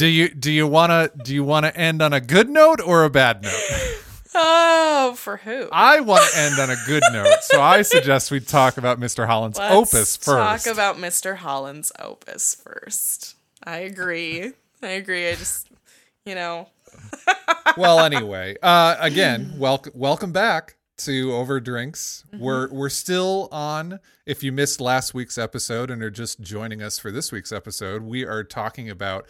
do you do you want to do you want to end on a good note or a bad note? Oh, for who? I want to end on a good note, so I suggest we talk about Mr. Holland's Let's opus first. Talk about Mr. Holland's opus first. I agree. I agree. I just, you know, well, anyway, uh, again, welcome welcome back to Over Drinks. Mm-hmm. We're we're still on. If you missed last week's episode and are just joining us for this week's episode, we are talking about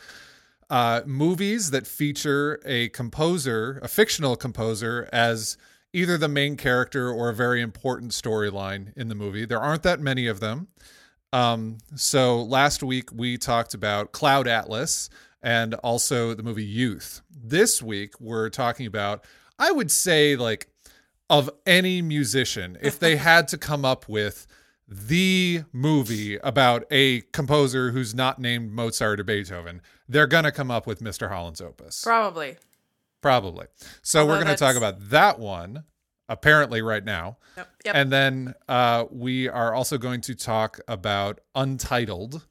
uh, movies that feature a composer, a fictional composer, as either the main character or a very important storyline in the movie. There aren't that many of them. Um, so last week we talked about Cloud Atlas and also the movie Youth. This week we're talking about, I would say, like, of any musician, if they had to come up with the movie about a composer who's not named Mozart or Beethoven, they're going to come up with Mr. Holland's opus. probably. Probably. So we're going to talk about that one, apparently, right now. Yep. yep. And then uh, we are also going to talk about Untitled,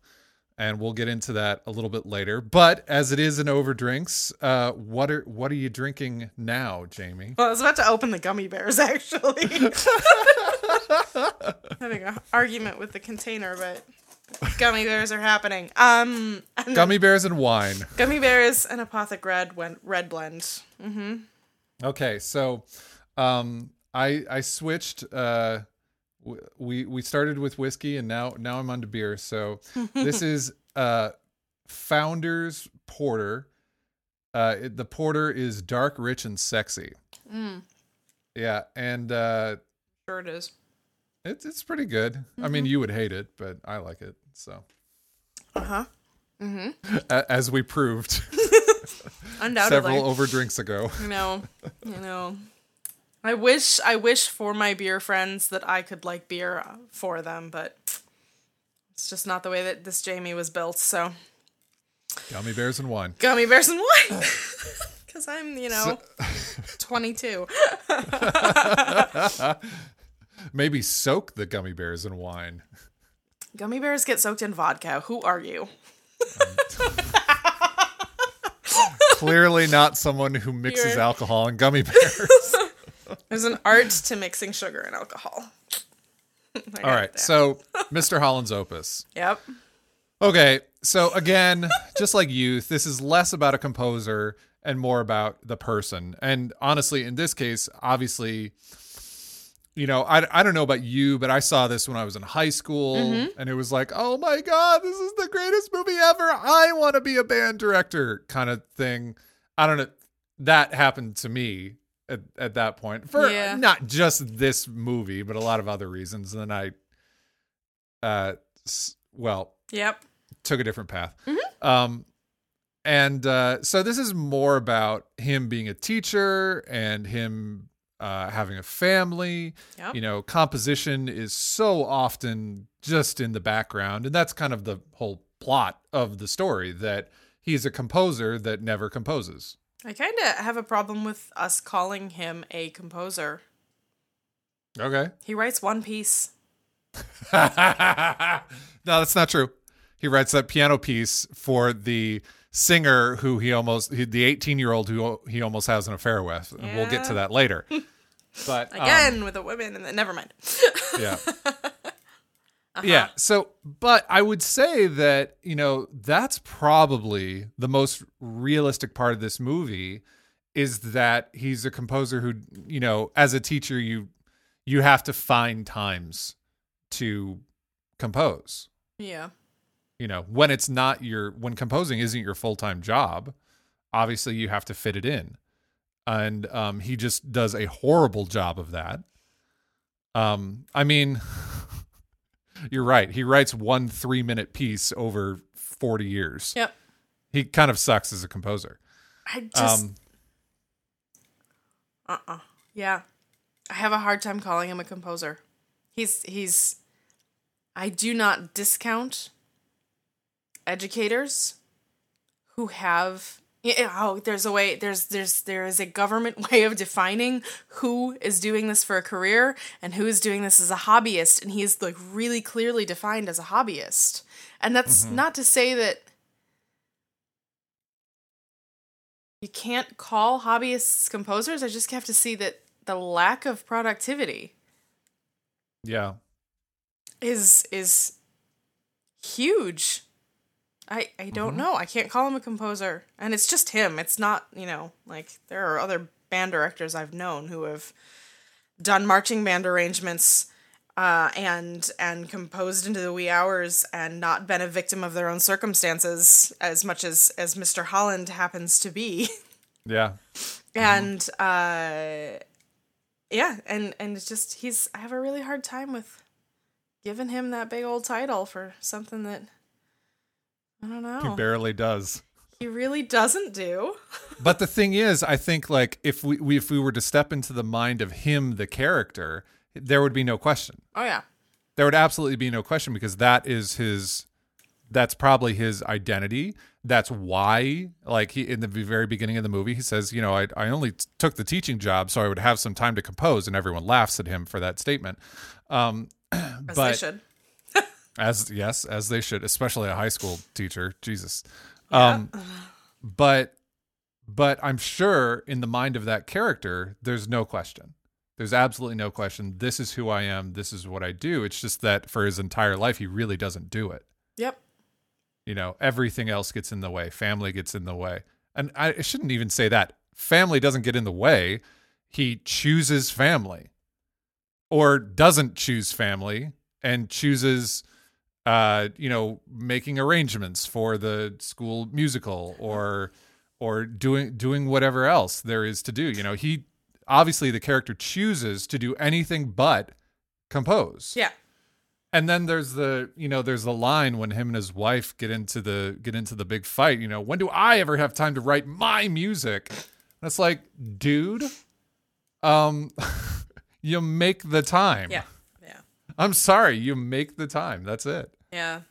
and we'll get into that a little bit later. But as it is an over drinks, uh, what are what are you drinking now, Jamie? well, I was about to open the gummy bears actually. Having an argument with the container, but gummy bears are happening. Um, Gummy bears and wine. gummy bears and apothic red red blend. Okay, so um, I I switched. Uh, w- we we started with whiskey, and now now I'm on to beer. So this is uh, Founders Porter. Uh, it, the porter is dark, rich, and sexy. Yeah, and uh, Sure it is. it's it's pretty good. I mean, you would hate it, but I like it. So Uh huh. A- as we proved Undoubtedly. several over drinks ago. You know, you know. I wish, I wish for my beer friends that I could like beer for them, but it's just not the way that this Jamie was built. So Gummy bears and wine. gummy bears and wine, because I'm, you know, 22. Maybe soak the gummy bears in wine. Gummy bears get soaked in vodka. Who are you? Clearly not someone who mixes You're- alcohol and gummy bears. There's an art to mixing sugar and alcohol. I got All it right, there. so Mr. Holland's opus. Yep. Okay, so again, just like youth, this is less about a composer and more about the person. And honestly, in this case, obviously, you know, I, I don't know about you, but I saw this when I was in high school and it was like, oh my God, this is the greatest movie ever. I want to be a band director kind of thing. I don't know. That happened to me at, at that point for Yeah. not just this movie, but a lot of other reasons. And then I, uh, well, Yep. took a different path. Um, and uh, so this is more about him being a teacher and him uh, having a family. Yep. You know, composition is so often just in the background, and that's kind of the whole plot of the story that he's a composer that never composes. I kind of have a problem with us calling him a composer. Okay. He writes one piece. no, that's not true. He writes that piano piece for the singer who he almost, the 18 year old who he almost has an affair with. And we'll get to that later. But um, Again with the women and then never mind. yeah. Yeah. So, but I would say that, you know, that's probably the most realistic part of this movie is that he's a composer who, you know, as a teacher, you, you have to find times to compose. Yeah. You know when it's not your when composing isn't your full-time job obviously you have to fit it in and um he just does a horrible job of that um i mean you're right he writes one 3 minute piece over 40 years Yep. he kind of sucks as a composer I just um uh-uh. Yeah. I have a hard time calling him a composer. He's he's I do not discount educators who have oh there's a way there's there's there is a government way of defining who is doing this for a career and who is doing this as a hobbyist and he is like really clearly defined as a hobbyist and that's mm-hmm. not to say that you can't call hobbyists composers. I just have to see that the lack of productivity Yeah. is is huge. I I don't know. I can't call him a composer, and it's just him. It's not you know like there are other band directors I've known who have done marching band arrangements uh, and and composed into the wee hours and not been a victim of their own circumstances as much as as Mr. Holland happens to be. Yeah. and uh yeah and and it's just he's i have a really hard time with giving him that big old title for something that i don't know. He barely does. he really doesn't do But the thing is, I think like if we, we if we were to step into the mind of him, the character, there would be no question. oh yeah There would absolutely be no question because that is his. That's probably his identity. That's why, like he in the very beginning of the movie, he says, you know, I I only t- took the teaching job so I would have some time to compose, and everyone laughs at him for that statement. Um, as but they should as yes, as they should, especially a high school teacher. Jesus. Um, but but I'm sure in the mind of that character, there's no question. There's absolutely no question. This is who I am. This is what I do. It's just that for his entire life, he really doesn't do it. yep You know, everything else gets in the way. Family gets in the way. And I I shouldn't even say that. Family doesn't get in the way. He chooses family or doesn't choose family and chooses uh you know making arrangements for the school musical or or doing doing whatever else there is to do you know. He obviously the character chooses to do anything but compose. Yeah. And then there's the you know there's the line when him and his wife get into the get into the big fight you know when do i ever have time to write my music? That's like dude um you make the time. Yeah. Yeah. I'm sorry you make the time. That's it yeah.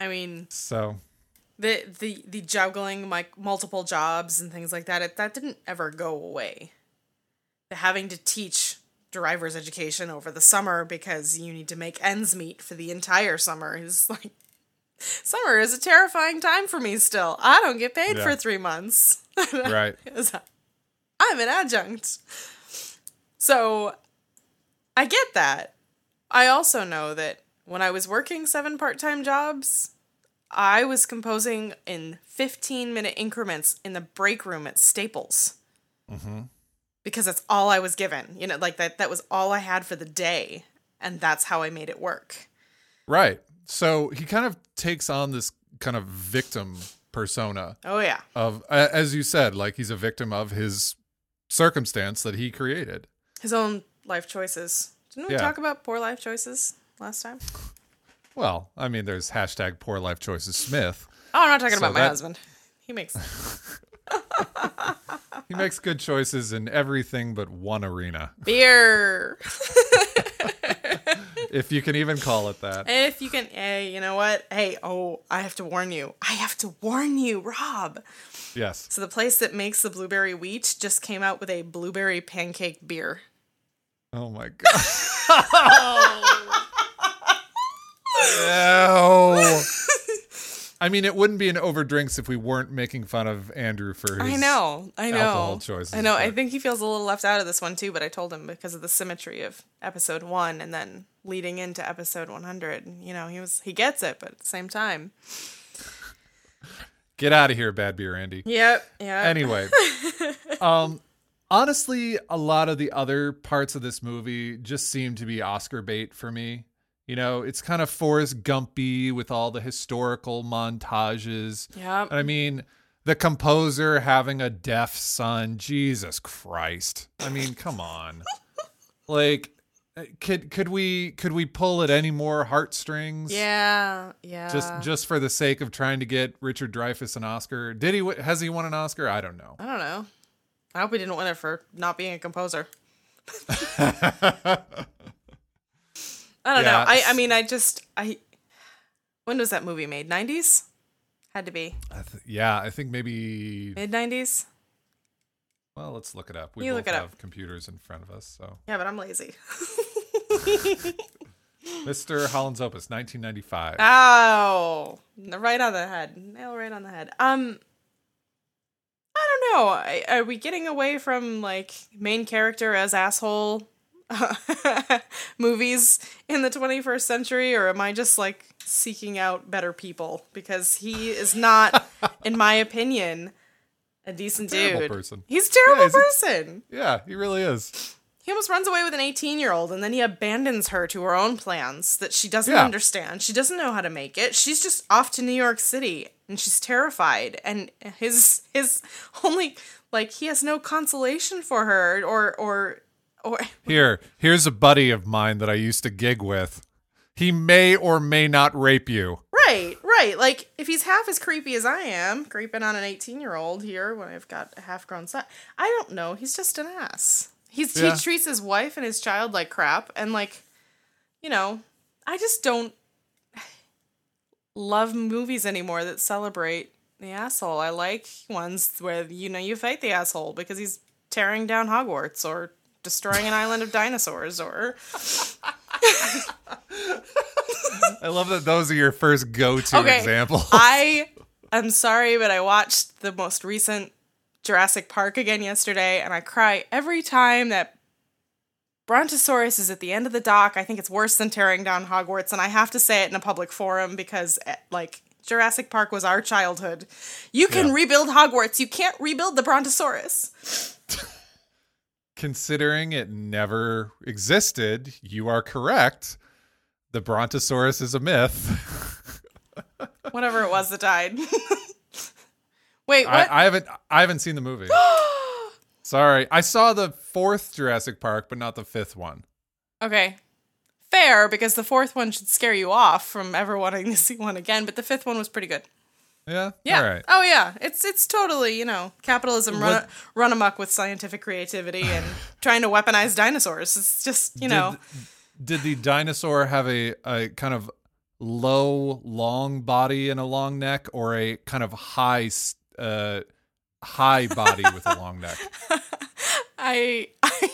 I mean so. the the the juggling like multiple jobs and things like that it, that didn't ever go away. The having to teach driver's education over the summer because you need to make ends meet for the entire summer is like summer is a terrifying time for me still. I don't get paid for three months. Right. I'm an adjunct. So i get that. I also know that when i was working seven part-time jobs I was composing in 15 minute increments in the break room at Staples. Mm-hmm. Because that's all I was given. You know, like that that was all I had for the day. And that's how I made it work. right so he kind of takes on this kind of victim persona Oh yeah. of as you said like he's a victim of his circumstance that he created His own life choices. Didn't we Yeah. talk about poor life choices last time? well i mean there's hashtag poor life choices smith Oh, I'm not talking So about my that- husband. He makes he makes good choices in everything but one arena beer. if you can even call it that if you can, hey, you know what? Hey, oh, I have to warn you. I have to warn you, Rob. yes So the place that makes the blueberry wheat just came out with a blueberry pancake beer. Oh my god. no. I mean, it wouldn't be an overdrinks if we weren't making fun of Andrew for his. I know, I know. alcohol choices, I know. I think he feels a little left out of this one too, but I told him because of the symmetry of episode 1 and then leading into episode 100, you know, he was he gets it, but at the same time. Get out of here, bad beer, Andy. Yep, yep. Anyway, um, honestly, a lot of the other parts of this movie just seem to be Oscar bait for me. You know, it's kind of Forrest Gumpy with all the historical montages. Yeah. I mean, the composer having a deaf son. Jesus Christ. I mean, come on. like, uh, could could we could we pull at any more heartstrings? Yeah, yeah. Just just for the sake of trying to get Richard Dreyfuss an Oscar. Did he? Has he won an Oscar? I don't know. I don't know. I hope he didn't win it for not being a composer. I don't Yeah. know. I I mean, I just I. When was that movie made? Nineties. Had to be I th- yeah, I think maybe. mid nineties. Well, let's look it up. We You both look it up. have computers in front of us. So, Yeah, but I'm lazy. Mr. Holland's Opus, 1995. Ah. Ow! Right on the head. Nail right on the head. Um, I don't know. Are we getting away from like main character as asshole movies in the 21st century, or am I just like seeking out better people? Because he is not, in my opinion, a decent Terrible dude. person. He's a terrible he's a- person. Yeah, he really is. He almost runs away with an 18 year old and then he abandons her to her own plans that she doesn't Yeah. understand. She doesn't know how to make it. She's just off to New York City and she's terrified. And his his only like he has no consolation for her or or or Here, here's a buddy of mine that I used to gig with. He may or may not rape you. right right like if he's half as creepy as I am creeping on an 18 year old here when I've got a half grown son I don't know he's just an ass. He's Yeah. he treats his wife and his child like crap and like you know I just don't love movies anymore that celebrate the asshole. I like ones where you know you fight the asshole because he's tearing down Hogwarts or destroying an island of dinosaurs or I love that those are your first go-to Okay. examples. I am sorry, but I watched the most recent Jurassic Park again yesterday, and I cry every time that Brontosaurus is at the end of the dock. I think it's worse than tearing down Hogwarts, and I have to say it in a public forum because, eh, like, Jurassic Park was our childhood. You can Yeah. rebuild Hogwarts. You can't rebuild the Brontosaurus. Considering it never existed, you are correct. The Brontosaurus is a myth. Whatever it was that died. Wait, I. I haven't I haven't seen the movie. Sorry. I saw the fourth Jurassic Park, but not the fifth one. Okay. Fair, because the fourth one should scare you off from ever wanting to see one again, but the fifth one was pretty good. Yeah? Yeah. All right. Oh yeah. It's it's totally, you know, capitalism run What- run amok with scientific creativity and trying to weaponize dinosaurs. It's just, you know, Did, did the dinosaur have a, a kind of low, long body and a long neck, or a kind of high, uh, high body with a long neck? I I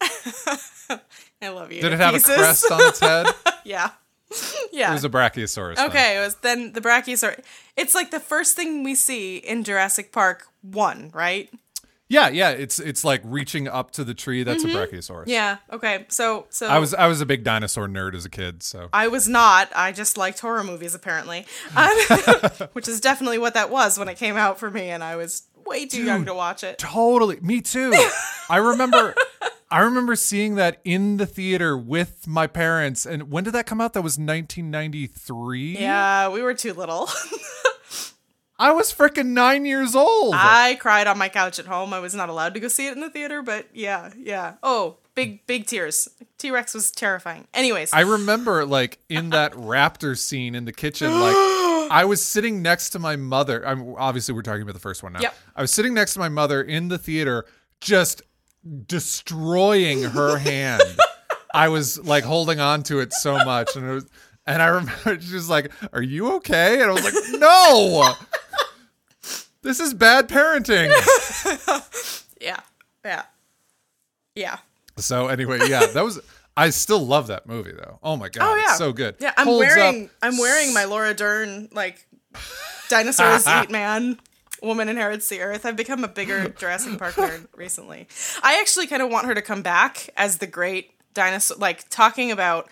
I love you. Did it have pieces. a crest on its head? yeah. Yeah. It was a brachiosaurus. Okay, it was then the brachiosaurus. It's like the first thing we see in Jurassic Park 1, right? Yeah, yeah. It's it's like reaching up to the tree. That's a brachiosaurus. Mm-hmm. Yeah. Okay. So so I was I was a big dinosaur nerd as a kid, so I was not. I just liked horror movies, apparently, Um, which is definitely what that was when it came out for me, and I was way too young to watch it. totally me too. I remember I remember seeing that in the theater with my parents. And when did that come out? That was 1993. Yeah, we were too little. I was freaking nine years old. I cried on my couch at home. I was not allowed to go see it in the theater, but yeah, yeah. Oh, big, big tears. T Rex was terrifying. Anyways, I remember like in that raptor scene in the kitchen, like I was sitting next to my mother. I'm obviously we're talking about the first one now. Yep. I was sitting next to my mother in the theater, just destroying her hand. I was like holding on to it so much, and it was, and I remember she was like, "Are you okay?" And I was like, "No." This is bad parenting. yeah, yeah, yeah. So anyway, yeah, that was. I still love that movie though. Oh my god, Oh yeah, it's so good. Yeah, I'm Holds wearing up I'm wearing my Laura Dern like dinosaurs eat man. Woman inherits the earth. I've become a bigger Jurassic Park nerd recently. I actually kind of want her to come back as the great dinosaur, like talking about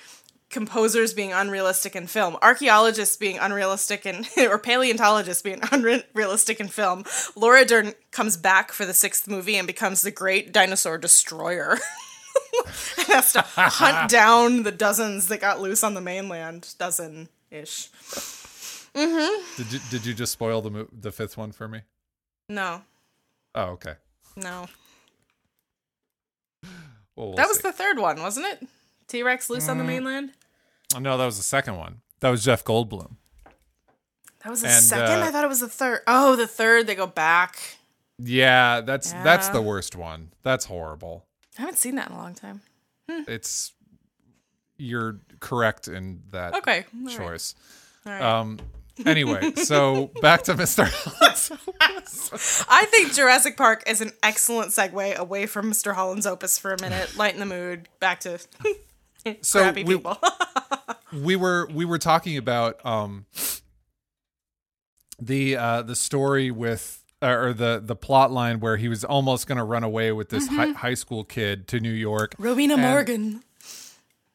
composers being unrealistic in film, archaeologists being unrealistic in, or paleontologists being unrealistic in film. Laura Dern comes back for the sixth movie and becomes the great dinosaur destroyer. has to hunt down the dozens that got loose on the mainland, dozen ish. Did you did you just spoil the mo- the fifth one for me? No, Oh, okay. no, Well, we'll that was see. the third one, wasn't it? T Rex loose on the mainland. Oh, no, that was the second one. That was Jeff Goldblum. That was the And, second. uh, I thought it was the third. Oh, the third. They go back. Yeah, that's that's the worst one. That's horrible. I haven't seen that in a long time. It's you're correct in that Okay, all choice. Right. Um anyway, so back to Mr. Holland's I think Jurassic Park is an excellent segue away from Mr. Holland's Opus for a minute, lighten the mood, back to So crappy we- people. we were we were talking about um the uh the story with or the the plot line where he was almost going to run away with this hi- high school kid to New York. Rowena And- Morgan.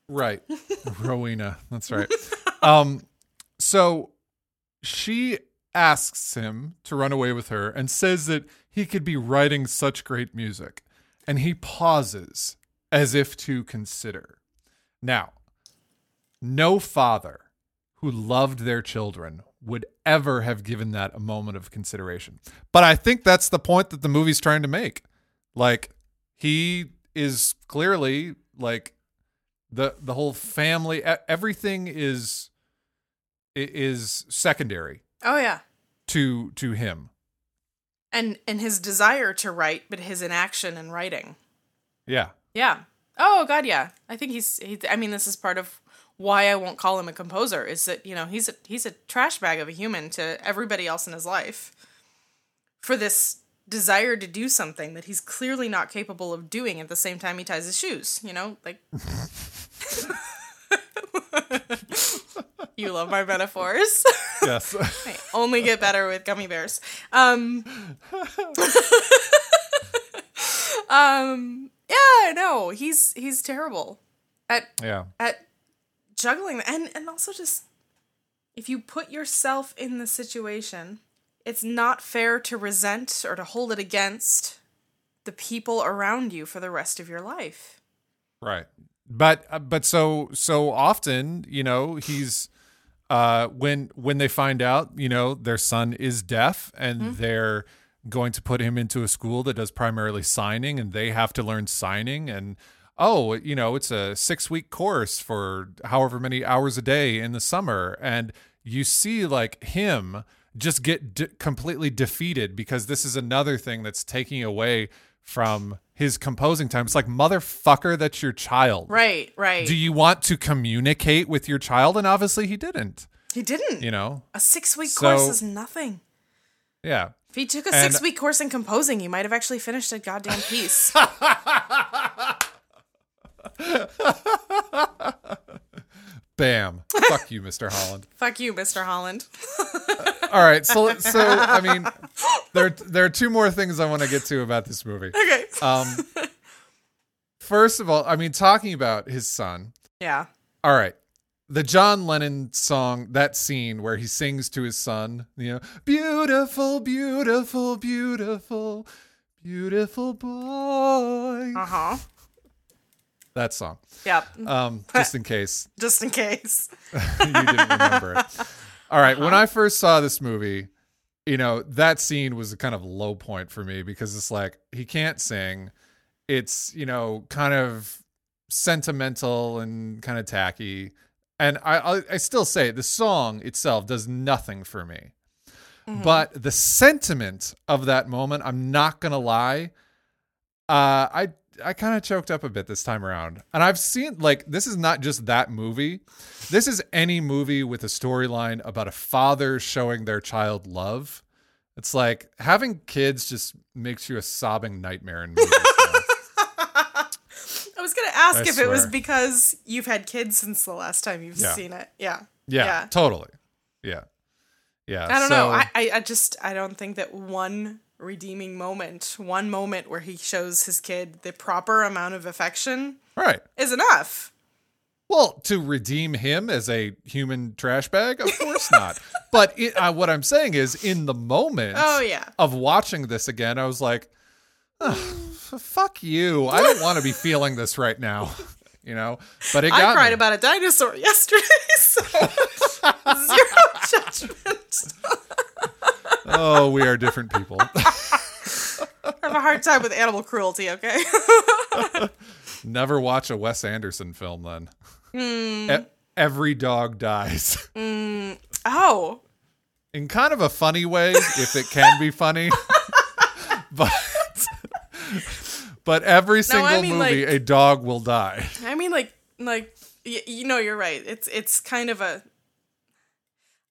Right. Rowena. That's right. Um so she asks him to run away with her and says that he could be writing such great music. And he pauses as if to consider. Now, no father who loved their children would ever have given that a moment of consideration. But I think that's the point that the movie's trying to make. Like he is clearly like the the whole family everything is is secondary Oh yeah. to to him. And and his desire to write, but his inaction in writing. Yeah. Yeah. Oh god, yeah. I think he's. He, I mean, this is part of why I won't call him a composer. Is that you know he's a he's a trash bag of a human to everybody else in his life. For this desire to do something that he's clearly not capable of doing at the same time he ties his shoes. You know, like. you love my metaphors. Yes. I only get better with gummy bears. Um, um, yeah, no, he's he's terrible at yeah. at juggling and and also just if you put yourself in the situation, it's not fair to resent or to hold it against the people around you for the rest of your life. Right. But uh, but so so often, you know, he's uh when when they find out, you know, their son is deaf and they're going to put him into a school that does primarily signing and they have to learn signing and oh, you know, it's a 6-week course for however many hours a day in the summer and you see like him just get de- completely defeated because this is another thing that's taking away from his composing time. It's like motherfucker, that's your child. Right, right. Do you want to communicate with your child? And obviously he didn't. he didn't. You know, A six week So- course is nothing. yeah. If he took a six week course in composing, he might have actually finished a goddamn piece. Bam. Fuck you, Mr. Holland. Fuck you, Mr. Holland. All right. So, so I mean, there there are two more things I want to get to about this movie. Okay. Um, first of all, I mean, talking about his son. yeah. All right. The John Lennon song, that scene where he sings to his son, you know, beautiful, beautiful, beautiful, beautiful boy. Uh huh. That song. Yep. Um, just in case Just in case. you didn't remember it. All right, when I first saw this movie, you know, that scene was a kind of low point for me because it's like he can't sing. It's, you know, kind of sentimental and kind of tacky. And I I, I still say the song itself does nothing for me. But the sentiment of that moment, I'm not going to lie, uh I I kind of choked up a bit this time around. And I've seen like this is not just that movie. This is any movie with a storyline about a father showing their child love. It's like having kids just makes you a sobbing nightmare in movies. I was gonna ask I if it was because you've had kids since the last time you've Yeah. seen it. Yeah. yeah, Yeah. totally. Yeah. Yeah. I don't so- know. I I just I don't think that one redeeming moment, one moment where he shows his kid the proper amount of affection right. is enough. Well, to redeem him as a human trash bag, of course not. But it, uh, what I'm saying is, in the moment Oh yeah. of watching this again, I was like, "Ugh, "Fuck you! I don't want to be feeling this right now." You know, but it got I cried me. about a dinosaur yesterday, so zero judgment. Oh, we are different people. I have a hard time with animal cruelty. Okay. Never watch a Wes Anderson film then. Hmm. E- every dog dies oh. in kind of a funny way, if it can be funny. but but every single I mean, movie, like- a dog will die. I mean, like, like y- you know, you're right. It's it's kind of a.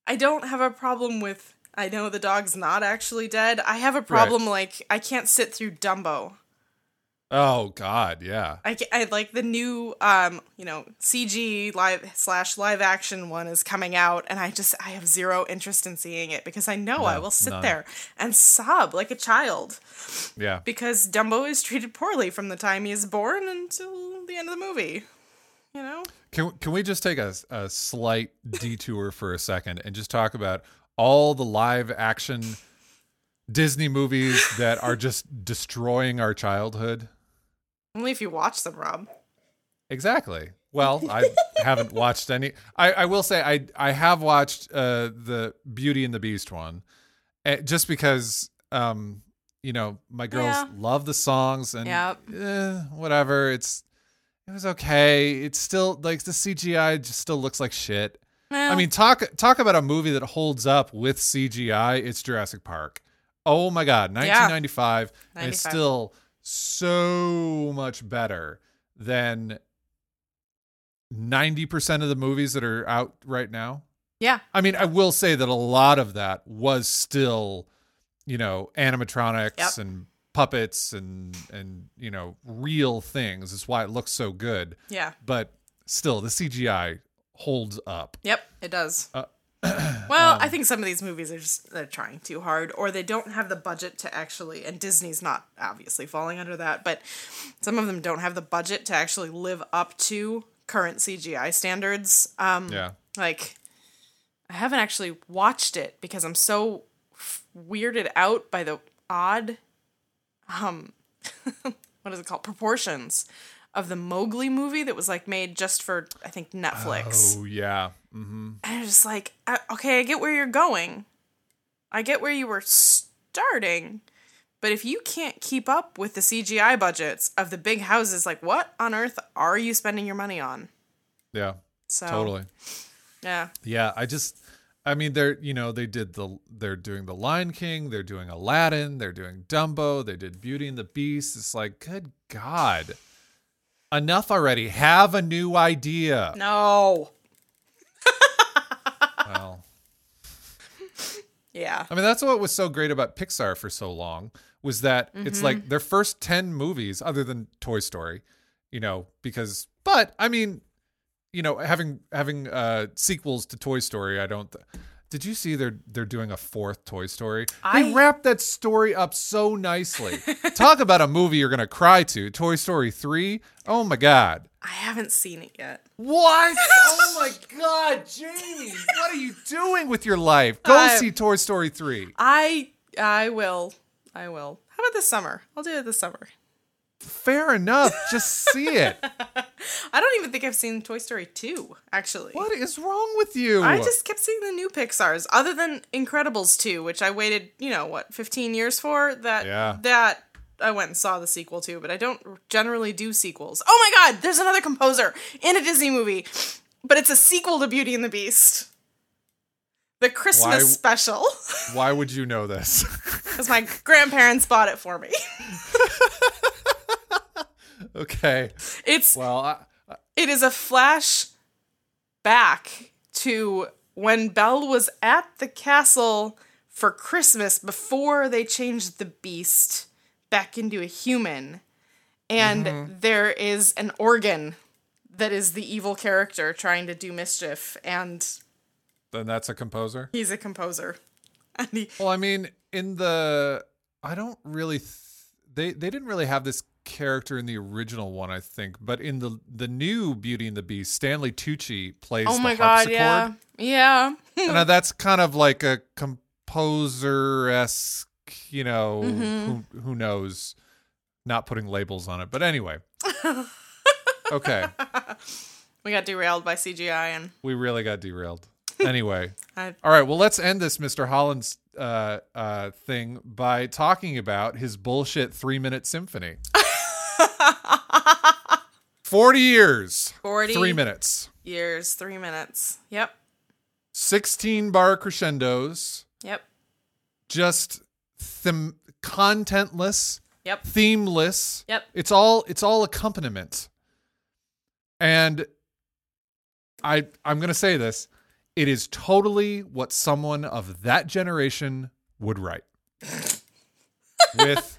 I don't have a problem with. I know the dog's not actually dead. I have a problem like I can't sit through Dumbo. Oh God, yeah. I, I like the new um you know CG live slash live action one is coming out and I just I have zero interest in seeing it because I know I will sit none. there and sob like a child Yeah. because Dumbo is treated poorly from the time he is born until the end of the movie. You know? Can can we just take a, a slight detour for a second and just talk about all the live action Disney movies that are just destroying our childhood? Only if you watch them, Rob. Exactly. Well, I haven't watched any. I, I will say I I have watched uh, the Beauty and the Beast one, eh, just because um you know my girls Yeah. love the songs and Yep. eh, whatever. It's it was okay. It's still like the CGI just still looks like shit. I mean, talk talk about a movie that holds up with CGI. It's Jurassic Park. Oh my god, 1995, and it's still so much better than 90% of the movies that are out right now. yeah. I mean, I will say that a lot of that was still, you know, animatronics Yep. and puppets and and you know, real things. Is why it looks so good. Yeah. But still, the CGI holds up. Yep, it does. Uh, well, um, I think some of these movies are just they're trying too hard, or they don't have the budget to actually. And Disney's not obviously falling under that, but some of them don't have the budget to actually live up to current CGI standards. Um, Yeah. like, I haven't actually watched it because I'm so f- weirded out by the odd, um, what is it called? Proportions of the Mowgli movie that was like made just for I think Netflix. Oh yeah. Mm-hmm. And I'm just like, I, okay, I get where you're going. I get where you were starting. But if you can't keep up with the CGI budgets of the big houses, like what on earth are you spending your money on? Yeah. So Totally. yeah, Yeah, I just I mean they're you know they did the they're doing the Lion King, they're doing Aladdin, they're doing Dumbo, they did Beauty and the Beast. It's like good god. Enough already. Have a new idea. no, Well, yeah, I mean that's what was so great about Pixar for so long was that it's like their first 10 movies other than Toy Story, you know, because but I mean, you know, having having uh sequels to Toy Story, I don't did you see they're they're doing a fourth Toy Story? they I- wrapped that story up so nicely. Talk about a movie you're gonna cry to. Toy Story 3. Oh my god. I haven't seen it yet. What? oh my god, Jamie. What are you doing with your life? Go I- see Toy Story 3. I I will, I will. How about this summer? I'll do it this summer. Fair enough. Just see it. I don't even think I've seen Toy Story two. Actually, What is wrong with you? I just kept seeing the new Pixar's, other than Incredibles 2, which I waited, you know, what, 15 years for? That Yeah. that I went and saw the sequel to, but I don't generally do sequels. Oh my god, there's another composer in a Disney movie, but it's a sequel to Beauty and the Beast. The Christmas Why- special. Why would you know this? Because my grandparents bought it for me. okay. It's Well, I, it is a flash back to when Belle was at the castle for Christmas before they changed the beast back into a human. And mm-hmm. there is an organ that is the evil character trying to do mischief and then that's a composer. he's a composer. And he, Well, I mean, in the I don't really th- they they didn't really have this character in the original one, I think, but in the the new Beauty and the Beast, Stanley Tucci plays oh the my god, yeah. Yeah. and uh, that's kind of like a composer esque, you know, Mm-hmm. who who knows, not putting labels on it. But anyway, okay, we got derailed by CGI and we really got derailed. Anyway, I, all right, well, let's end this Mr. Holland's uh, uh, thing by talking about his bullshit three minute symphony. Forty years, 40 three minutes, years, 3 minutes. Yep. sixteen bar crescendos, Yep. just them contentless. Yep. themeless. Yep. It's all it's all accompaniment. And I I'm going to say this, it is totally what someone of that generation would write. With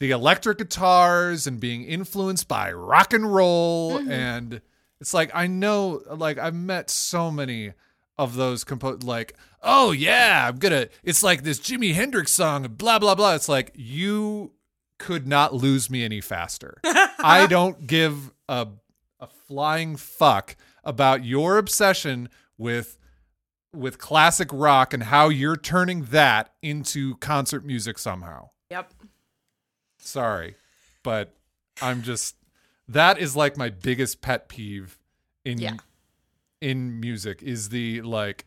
the electric guitars and being influenced by rock and roll. Mm-hmm. And it's like I know like I've met so many of those compose like oh yeah I'm gonna it's like this Jimi Hendrix song blah blah blah. It's like you could not lose me any faster. I don't give a a flying fuck about your obsession with with classic rock and how you're turning that into concert music somehow. Yep. Sorry but i'm just that is like my biggest pet peeve in Yeah. in music is the like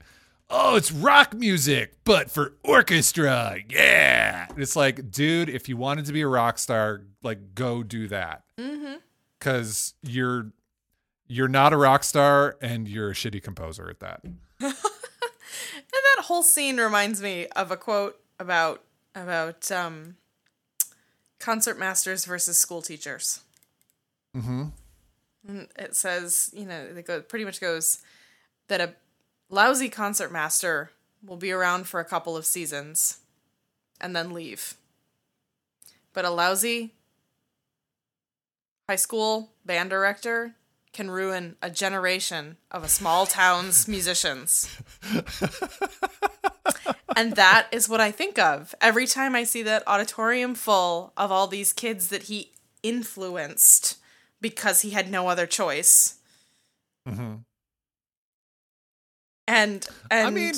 oh it's rock music but for orchestra yeah it's like dude if you wanted to be a rock star like go do that Mm-hmm. because you're you're not a rock star and you're a shitty composer at that And that whole scene reminds me of a quote about about um, concert masters versus school teachers. mm-hmm And it says, you know, it go, pretty much goes that a lousy concert master will be around for a couple of seasons and then leave. But a lousy high school band director can ruin a generation of a small town's musicians. and that is what I think of every time I see that auditorium full of all these kids that he influenced because he had no other choice. mm-hmm And and I mean,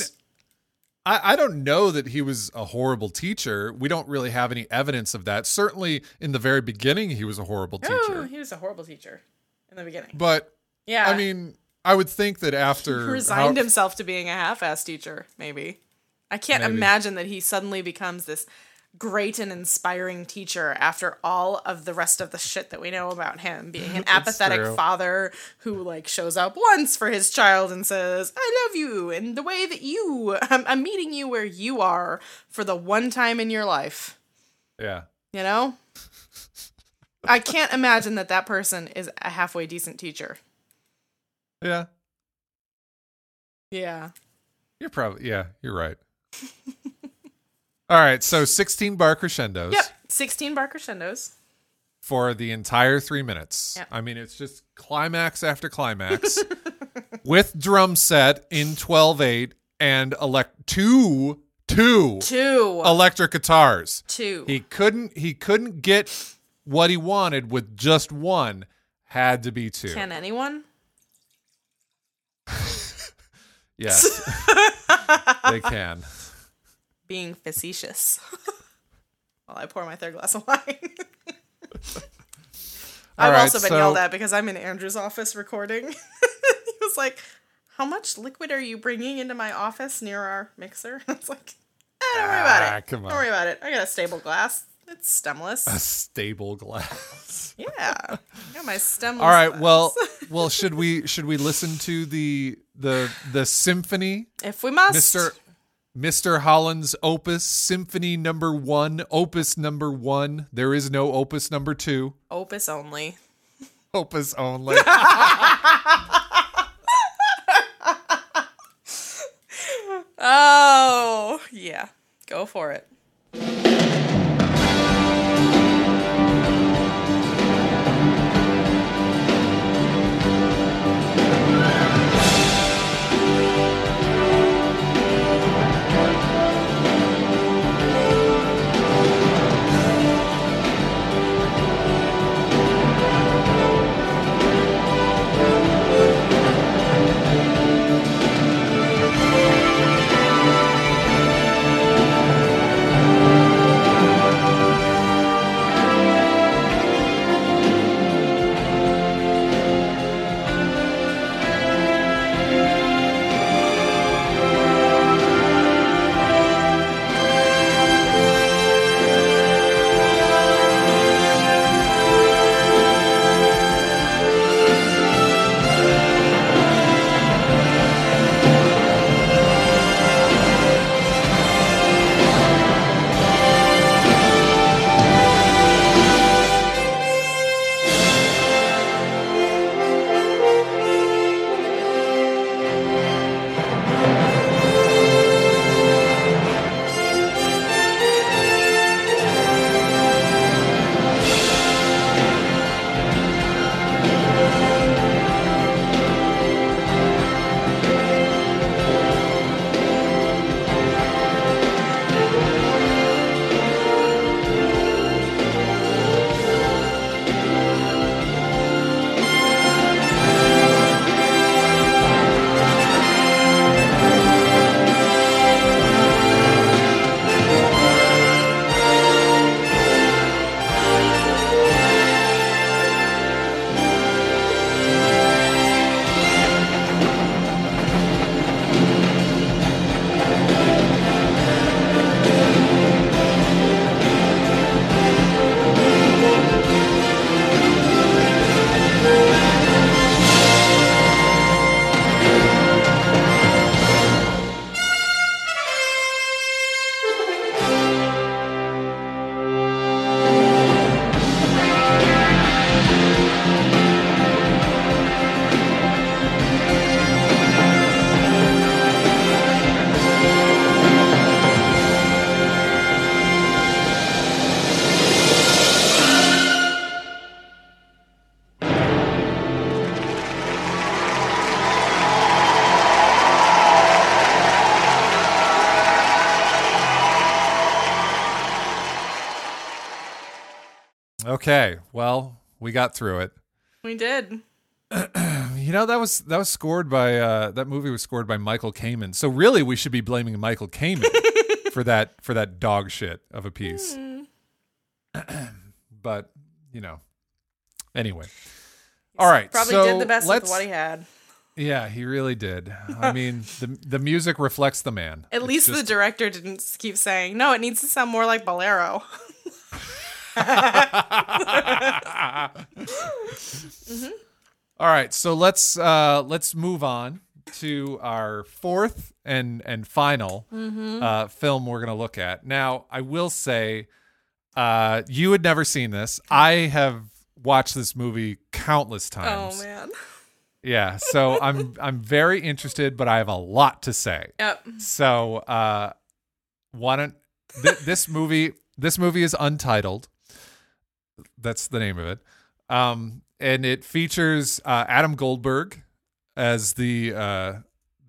I, I don't know that he was a horrible teacher. We don't really have any evidence of that. Certainly, in the very beginning, he was a horrible oh, teacher. he was a horrible teacher in the beginning. But Yeah, I mean, I would think that after he resigned how- himself to being a half-ass teacher. Maybe I can't Maybe. imagine that he suddenly becomes this great and inspiring teacher after all of the rest of the shit that we know about him. Being an apathetic father who like shows up once for his child and says i love you and the way that you I'm, I'm meeting you where you are for the one time in your life. Yeah, you know? I can't imagine that that person is a halfway decent teacher. Yeah, yeah. You're probably yeah, you're right. All right, so 16 bar crescendos yep 16 bar crescendos for the entire three minutes. Yep. I mean, it's just climax after climax with drum set in 12 8 and elect two two two electric guitars. two He couldn't he couldn't get what he wanted with just one. Had to be two. can anyone yes. they can. Being facetious while I pour my third glass of wine. I've right, also been so- yelled at because I'm in Andrew's office recording. he was like, How much liquid are you bringing into my office near our mixer? I was like, eh, Don't worry about Ah, it. Don't worry about it. I got a stable glass. It's stemless. A stable glass. yeah. I got my stemless All right, glass. well well should we should we listen to the the the symphony if we must. Mr. Mr. Holland's Opus Symphony number 1, Opus number 1. There is no Opus number 2. Opus only. Opus only. Oh, yeah. Go for it. Okay, well, we got through it. We did. You know that was that was scored by uh, that movie was scored by Michael Kamen. So really, we should be blaming Michael Kamen for that for that dog shit of a piece. but you know, anyway. All right, Probably so did the best with what he had. Yeah, he really did. I mean, the the music reflects the man. At It's least just- the director didn't keep saying, no, it needs to sound more like Bolero. All right, so let's uh let's move on to our fourth and and final uh film we're going to look at. Now, I will say uh you had never seen this. I have watched this movie countless times. Oh, man. Yeah, so I'm I'm very interested, but I have a lot to say. Yep. So, uh, why don't th- this movie? This movie is untitled. That's the name of it. Um, and it features uh, Adam Goldberg as the uh,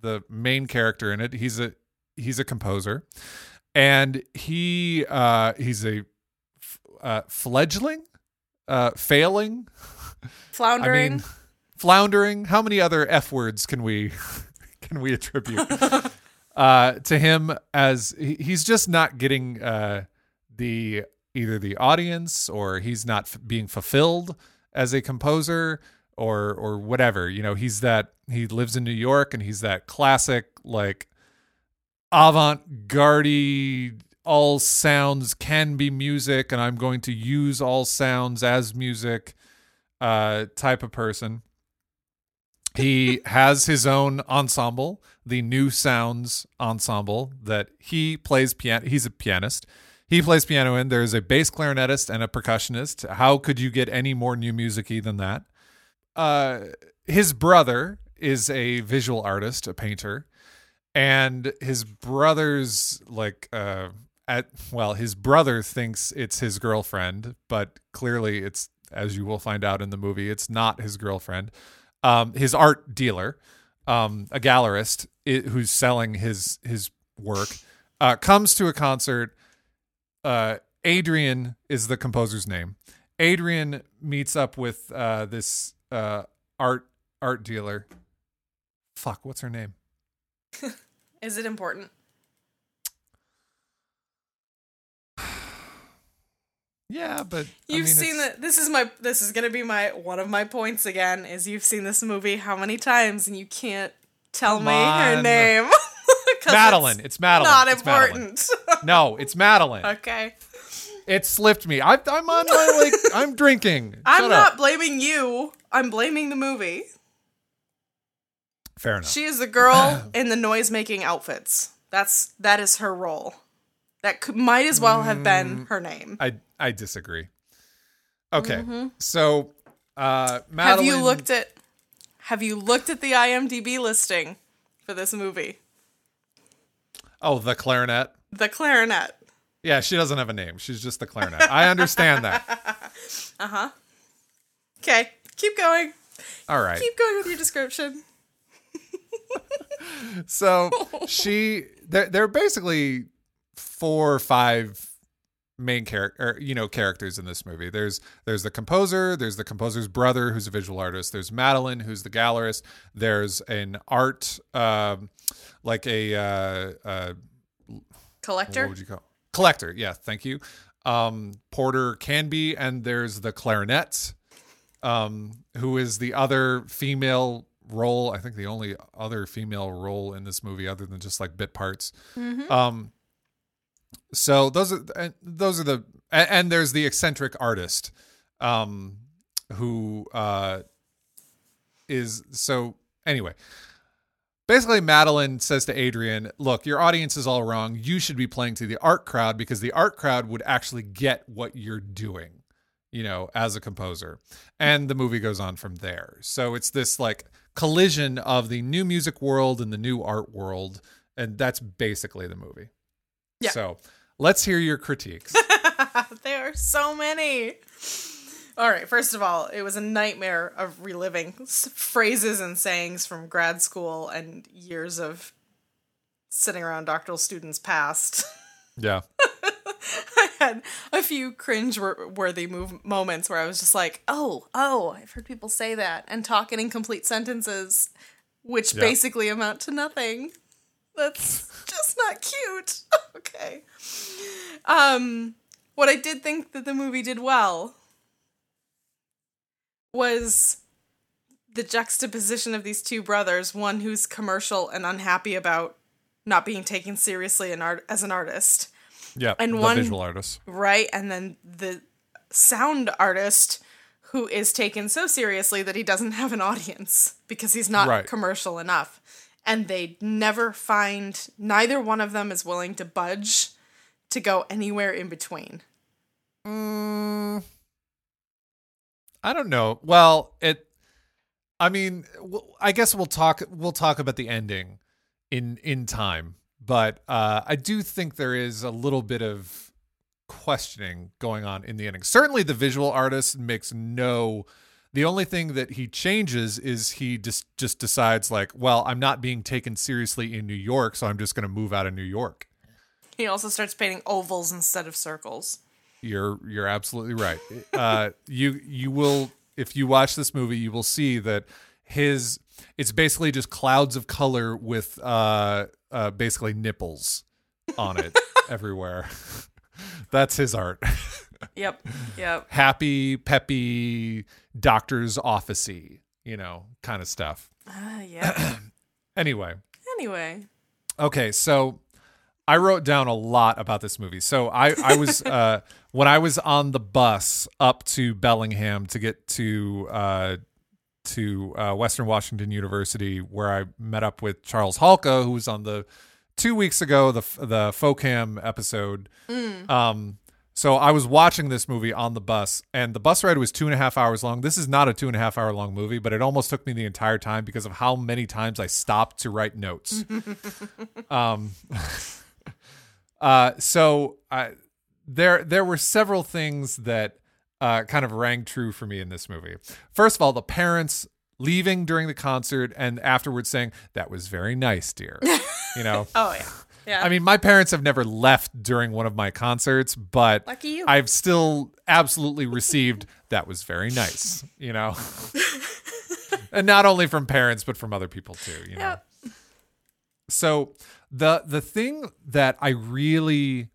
the main character in it. He's a he's a composer, and he uh, he's a f- uh, fledgling, uh, failing. I Floundering. mean, floundering. How many other f words can we can we attribute uh, to him? As he- he's just not getting uh, the either the audience or he's not f- being fulfilled as a composer or or whatever. You know, he's that he lives in New York and he's that classic like avant-garde all sounds can be music and I'm going to use all sounds as music uh type of person. He has his own ensemble, the New Sounds ensemble that he plays piano. He's a pianist. He plays piano in. There's a bass clarinetist and a percussionist. How could you get any more new musicy than that? Uh, his brother is a visual artist, a painter, and his brother's like uh at well, his brother thinks it's his girlfriend, but clearly it's as you will find out in the movie, it's not his girlfriend. Um, his art dealer, um, a gallerist i- who's selling his his work, uh, comes to a concert. Uh, Adrian is the composer's name. Adrian meets up with uh, this uh, art art dealer. Fuck, what's her name? Is it important? Yeah, but You've mean, seen that. This is my. This is gonna be my one of my points again. Is you've seen this movie how many times and you can't tell me her name. Madeline. It's It's Madeline. not It's Madeline. important. No, it's Madeline. okay. It slipped me. I, I'm on my like. I'm drinking. I'm Shut not Up. blaming you. I'm blaming the movie. Fair enough. She is the girl in the noise making outfits. That's that is her role. That could, might as well have Mm. been her name. I I disagree. Okay, so uh, Madeline. Mm-hmm. Have you looked at Have you looked at the IMDb listing for this movie? Oh, the clarinet. The clarinet. Yeah, she doesn't have a name. She's just the clarinet. I understand that. Uh huh. Okay, keep going. All right. Keep going with your description. So she, they're, they're basically four or five main character, you know, characters in this movie. There's there's the composer, there's the composer's brother who's a visual artist. There's Madeline who's the gallerist. There's an art, um, like a uh, uh, what Collector. would you call collector? Yeah, thank you. Um, Porter Canby, and there's the clarinet, um, who is the other female role. I think the only other female role in this movie, other than just like bit parts. Um, so those are those are the and, there's the eccentric artist, um, who uh is so anyway. Basically madeline says to adrian look your audience is all wrong. You should be playing to the art crowd because the art crowd would actually get what you're doing you know as a composer. And the movie goes on from there. So it's this like collision of the new music world and the new art world and that's basically the movie Yeah. so let's hear your critiques there are so many. All right, first of all, it was a nightmare of reliving phrases and sayings from grad school and years of sitting around doctoral students past. yeah I had a few cringe worthy move moments where I was just like, "Oh, oh, I've heard people say that and talk in incomplete sentences, which Yeah. basically amount to nothing. That's just not cute." okay. Um, what I did think that the movie did well was the juxtaposition of these two brothers, one who's commercial and unhappy about not being taken seriously an art- as an artist, Yeah, And the one- visual artist. right? And then the sound artist who is taken so seriously that he doesn't have an audience because he's not Right. commercial enough. And they never find neither one of them is willing to budge to go anywhere in between. I don't know. Well, it. I mean, I guess we'll talk. We'll talk about the ending in in time, but uh, I do think there is a little bit of questioning going on in the ending. Certainly, the visual artist makes no. The only thing that he changes is he just just decides like, well, I'm not being taken seriously in New York, so I'm just going to move out of New York. He also starts painting ovals instead of circles. You're you're absolutely right. Uh, you you will if you watch this movie, you will see that his it's basically just clouds of color with uh, uh, basically nipples on it everywhere. That's his art. Yep, yep. Happy, peppy, doctor's officey, you know, kind of stuff. Uh, yeah. Anyway, anyway, Okay, so I wrote down a lot about this movie. So I, I was uh, when I was on the bus up to Bellingham to get to uh, to uh, Western Washington University, where I met up with Charles Halka, who was on the two weeks ago the the Focam episode. Um, so I was watching this movie on the bus, and the bus ride was two and a half hours long. This is not a two and a half hour long movie, but it almost took me the entire time because of how many times I stopped to write notes. um, uh, so I, there there were several things that uh, kind of rang true for me in this movie. First of all, the parents leaving during the concert and afterwards saying that was very nice, dear. you know. oh yeah, yeah. I mean, my parents have never left during one of my concerts, but Lucky you. I've still absolutely received that was very nice, you know. and not only from parents, but from other people too, you know. Yep. So the the thing that I really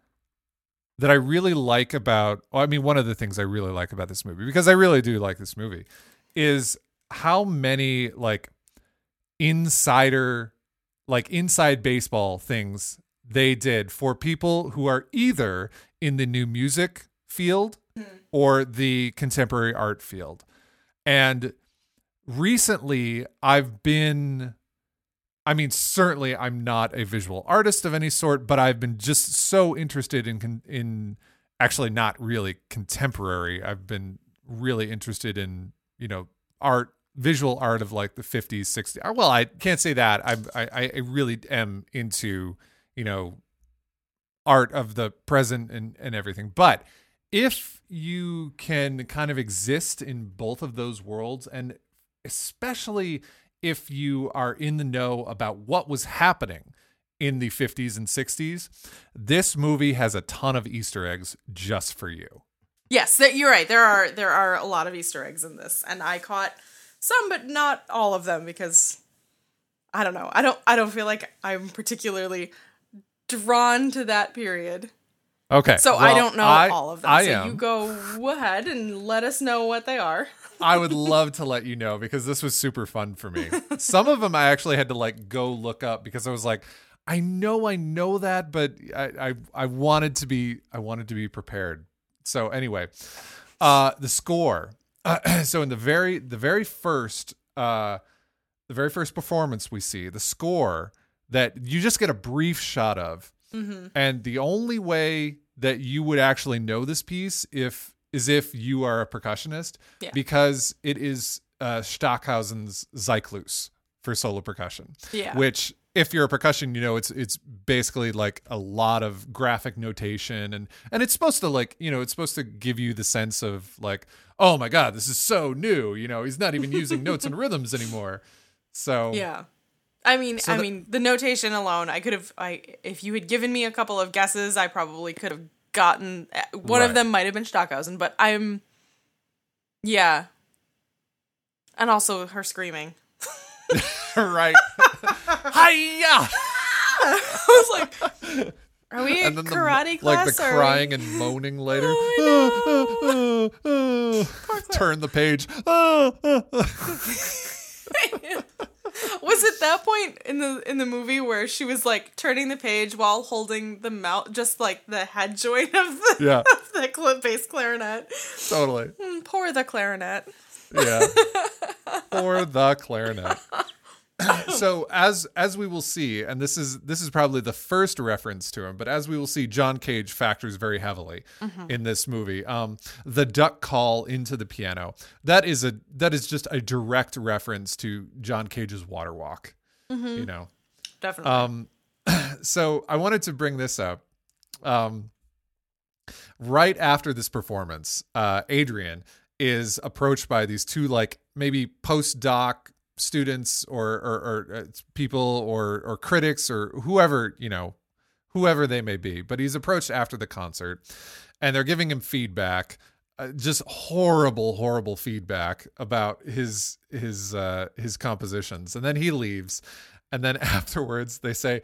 that I really like about I mean one of the things I really like about this movie because I really do like this movie is how many like insider like inside baseball things they did for people who are either in the new music field mm-hmm. or the contemporary art field. And recently I've been I mean certainly I'm not a visual artist of any sort, but I've been just so interested in in actually not really contemporary. I've been really interested in, you know, art visual art of like the 50s 60s uh, well i can't say that. I, I i really am into you know art of the present and and everything. But if you can kind of exist in both of those worlds and especially if you are in the know about what was happening in the 50s and 60s this movie has a ton of easter eggs just for you. Yes, you're right. There are there are a lot of Easter eggs in this, and I caught some, but not all of them because I don't know. I don't I don't feel like I'm particularly drawn to that period. okay So I don't know I- all of them. I so am. you go ahead and let us know what they are. I would love to let you know because this was super fun for me. Some of them I actually had to like go look up because I was like, I know I know that, but I I, I wanted to be I wanted to be prepared. So anyway, uh, the score. Uh, so in the very the very first uh, the very first performance we see the score that you just get a brief shot of, and the only way that you would actually know this piece if is if you are a percussionist Yeah. because it is uh, Stockhausen's Zyklus for solo percussion. Yeah. Which, if you're a percussion, you know it's it's basically like a lot of graphic notation and and it's supposed to like you know it's supposed to give you the sense of like oh my god this is so new you know he's not even using notes and rhythms anymore. So Yeah. I mean, So I the- mean, the notation alone, I could have I if you had given me a couple of guesses, I probably could have gotten. Eh, one Right. of them might have been Stockhausen, but I'm. Yeah. And also her screaming. right. Hiya! I was like, are we And in then the, karate like class? the are we- crying and moaning later. Oh, Turn the page. Was it that point in the in the movie where she was like turning the page while holding the mouth, just like the head joint of the, Yeah. of the cl- bass clarinet? totally. Mm, Poor the clarinet. Yeah. or the clarinet. so as as we will see, and this is this is probably the first reference to him, but as we will see, John Cage factors very heavily in this movie. Um, the duck call into the piano that is a that is just a direct reference to John Cage's Water Walk. You know, Definitely. um, so I wanted to bring this up. Um, right after this performance, uh, Adrian is approached by these two, like maybe postdoc students or or, or uh, people or or critics or whoever you know, whoever they may be. But he's approached after the concert, and they're giving him feedback. Uh, just horrible, horrible feedback about his his uh, his compositions, and then he leaves, and then afterwards they say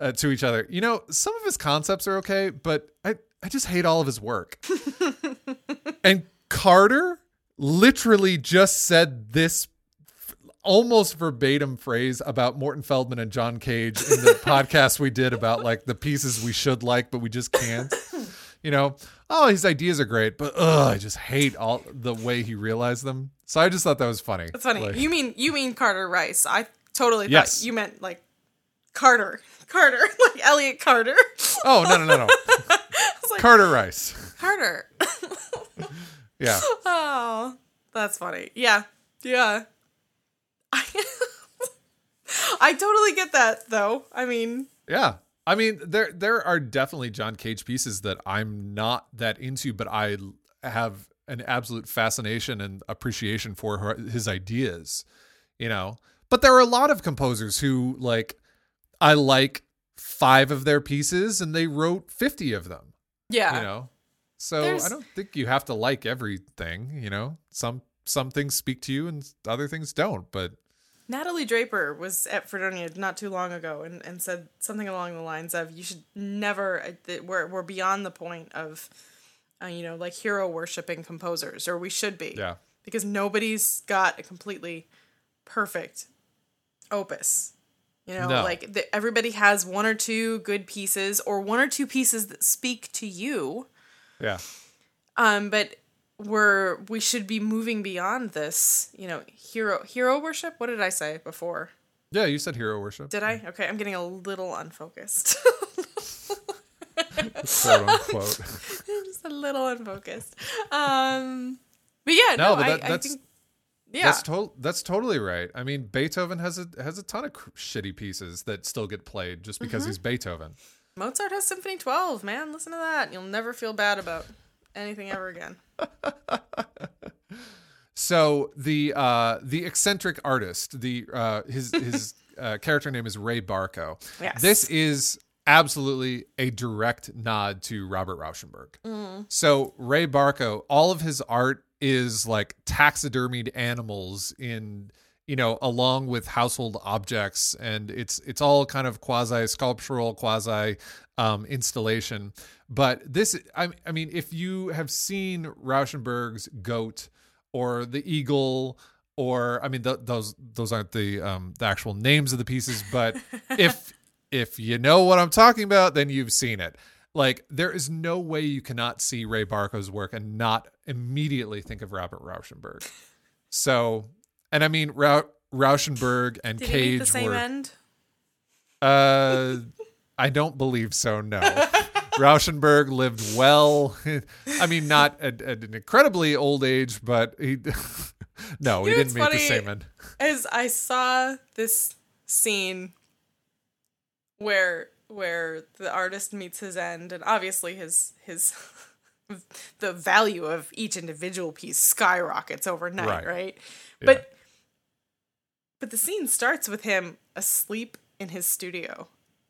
uh, to each other, you know, some of his concepts are okay, but I I just hate all of his work. and Carter literally just said this almost verbatim phrase about Morton Feldman and John Cage in the podcast we did about like the pieces we should like but we just can't. You know, oh, his ideas are great, but ugh, I just hate all the way he realized them. So I just thought that was funny. That's funny. Like- you mean you mean Carter Rice? I totally thought Yes. you meant like Carter, Carter, like Elliot Carter. oh no no no no, like- Carter Rice. Carter. Yeah. Oh, that's funny. Yeah, yeah. I, I totally get that though. I mean, Yeah. I mean, there there are definitely John Cage pieces that I'm not that into, but I have an absolute fascination and appreciation for her, his ideas, you know. But there are a lot of composers who like I like five of their pieces and they wrote 50 of them, yeah. you know. So There's- I don't think you have to like everything, you know. Some some things speak to you and other things don't, but Natalie Draper was at Fredonia not too long ago and, and said something along the lines of, "You should never. uh, We're we're beyond the point of, uh, you know, like hero worshiping composers, or we should be. yeah. because nobody's got a completely perfect opus. You know, No. like the, everybody has one or two good pieces or one or two pieces that speak to you. Yeah. Um, but we're we should be moving beyond this. You know, hero hero worship. What did I say before? Yeah, you said hero worship. Did I? Okay, I'm getting a little unfocused. quote unquote. Just a little unfocused. Um, but yeah, No, no, but that- I that's- think. Yeah, That's to- that's totally right. I mean, Beethoven has a has a ton of cr- shitty pieces that still get played just because Mm-hmm. he's Beethoven. Mozart has Symphony 12, man. Listen to that. You'll never feel bad about anything ever again. So the uh the eccentric artist, the uh his his uh, character name is Ray Barko. Yes. This is absolutely a direct nod to Robert Rauschenberg. So Ray Barko, all of his art is like taxidermied animals in you know along with household objects and it's it's all kind of quasi sculptural quasi um installation. But this I, I mean if you have seen Rauschenberg's goat or the eagle or I mean th- those those aren't the um the actual names of the pieces but if if you know what I'm talking about then you've seen it. Like there is no way you cannot see Ray Barko's work and not immediately think of Robert Rauschenberg. So and I mean Ra- Rauschenberg and Did he meet Cage the same were end? uh I don't believe so no Rauschenberg lived well. I mean, not at, at an incredibly old age, but he no, he didn't meet the same end. As I saw this scene where where the artist meets his end and obviously his his the value of each individual piece skyrockets overnight, Right. right? Yeah. But but the scene starts with him asleep in his studio.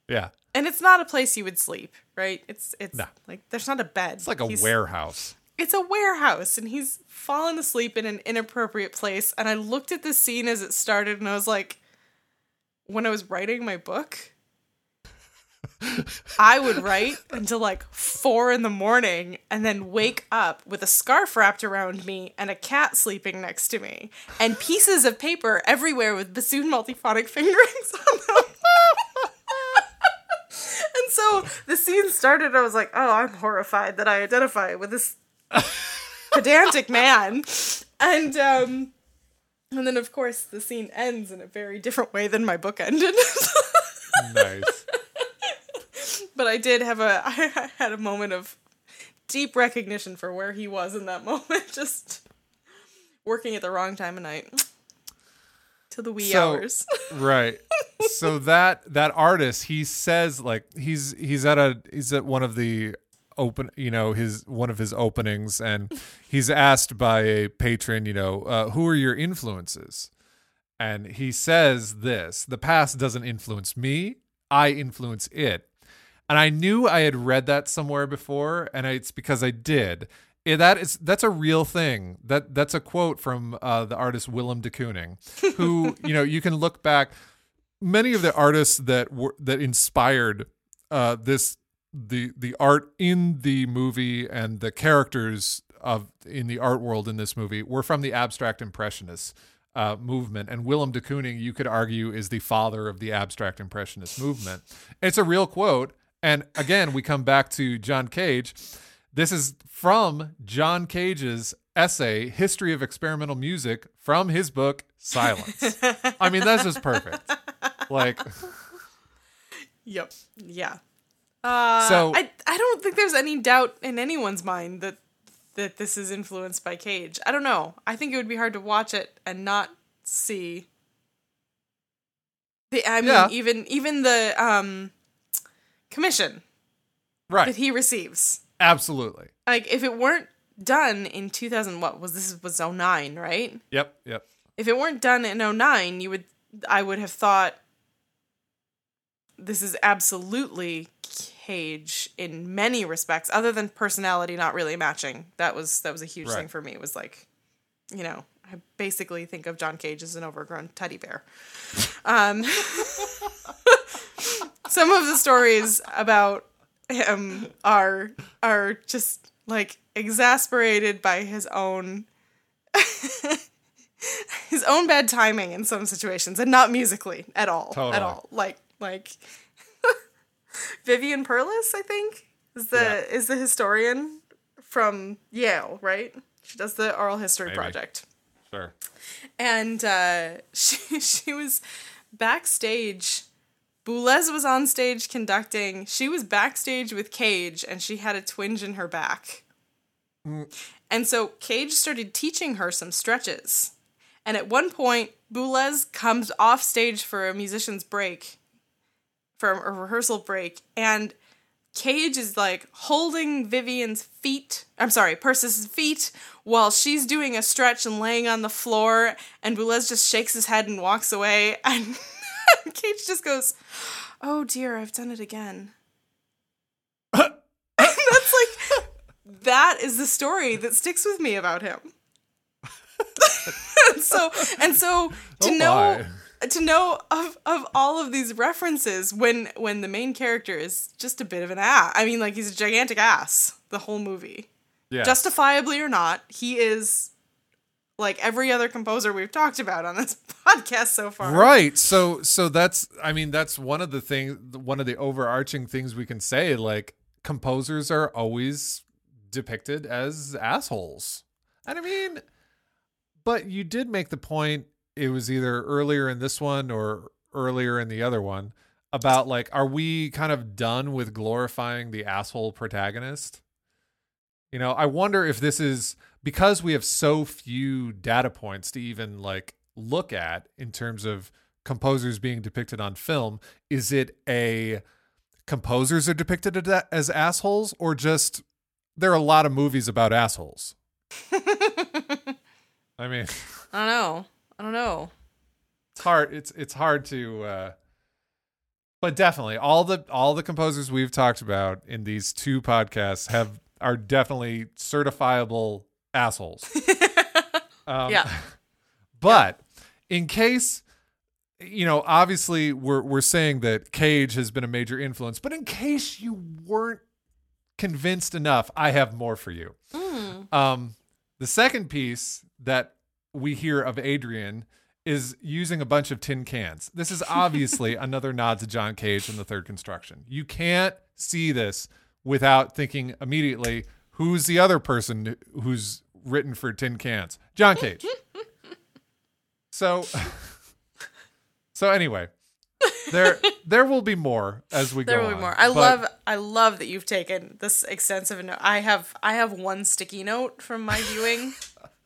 Yeah. And it's not a place you would sleep, right? It's it's No. like there's not a bed. It's like a He's- warehouse. It's a warehouse, and he's fallen asleep in an inappropriate place. And I looked at the scene as it started, and I was like, when I was writing my book, I would write until like four in the morning and then wake up with a scarf wrapped around me and a cat sleeping next to me and pieces of paper everywhere with bassoon multiphonic fingerings on them. and so the scene started. I was like, oh, I'm horrified that I identify with this pedantic man. And, um, and then, of course, the scene ends in a very different way than my book ended. Nice. But I did have a I had a moment of deep recognition for where he was in that moment, just working at the wrong time of night. To the wee So- hours. right. So that that artist, he says like he's he's at a he's at one of the open you know his one of his openings and he's asked by a patron you know uh, who are your influences and he says this the past doesn't influence me i influence it and i knew i had read that somewhere before and it's because i did. Eh, that is that's a real thing. That that's a quote from uh, the artist willem de kooning who you know you can look back many of the artists that were that inspired uh, this the the art in the movie and the characters of in the art world in this movie were from the abstract impressionist uh, movement. And Willem de Kooning you could argue is the father of the abstract impressionist movement. It's a real quote and again we come back to John Cage this is from John Cage's essay History of Experimental Music from his book Silence I mean that's just perfect like Yep. Yeah. Uh, So- I I don't think there's any doubt in anyone's mind that that this is influenced by Cage. I don't know. I think it would be hard to watch it and not see. The I mean, Yeah. even even the um commission right that he receives. absolutely Like if it weren't done in 2000 what was this was 09, right? Yep, yep. if it weren't done in 09 you would i would have thought this is absolutely cage in many respects other than personality not really matching that was that was a huge Right. thing for me it was like you know i basically think of john cage as an overgrown teddy bear um some of the stories about him are are just like exasperated by his own his own bad timing in some situations and not musically at all at all like like Vivian Perlis I think is the Yeah. is the historian from Yale right she does the oral history Maybe. project Sure. and uh, she she was backstage. Boulez was on stage conducting. She was backstage with Cage, and she had a twinge in her back. Mm. And so Cage started teaching her some stretches. And at one point, Boulez comes off stage for a musician's break, for a rehearsal break, and Cage is like holding Vivian's feet, I'm sorry, Perlis' feet, while she's doing a stretch and laying on the floor, and Boulez just shakes his head and walks away, and Cage just goes, Oh dear, I've done it again. and that's like, that is the story that sticks with me about him. and so, and so to Oh know to know of, of all of these references when when the main character is just a bit of an ass. I mean, like he's a gigantic ass the whole movie, Yeah. justifiably or not. He is like every other composer we've talked about on this podcast so far. right. So so that's I mean that's one of the things one of the overarching things we can say like composers are always depicted as assholes. And I mean but you did make the point it was either earlier in this one or earlier in the other one about like are we kind of done with glorifying the asshole protagonist? You know, I wonder if this is because we have so few data points to even like look at in terms of composers being depicted on film, is it a composers are depicted as- as assholes or just there are a lot of movies about assholes? I mean, I don't know. I don't know. it's hard it's it's hard to uh but definitely all the all the composers we've talked about in these two podcasts have are definitely certifiable assholes. Um, Yeah. But in case you know, obviously we're we're saying that Cage has been a major influence, but in case you weren't convinced enough, I have more for you. Mm. Um, the second piece that we hear of Adrian is using a bunch of tin cans. This is obviously another nod to John Cage in the third construction. You can't see this without thinking immediately, who's the other person who's written for tin cans? John Cage. so so anyway, there there will be more as we There go There will be on, more. I love I love that you've taken this extensive note. I have I have one sticky note from my viewing.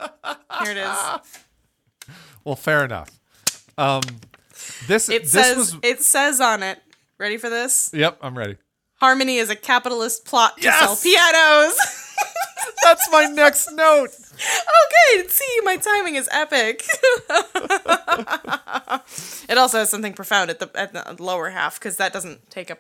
Here it is. Well, fair enough. Um this It this says was it says on it. Ready for this? Yep, I'm ready. Harmony is a capitalist plot to Yes! sell pianos. That's my next note. Oh, okay, see, my timing is epic. it also has something profound at the at the lower half because that doesn't take up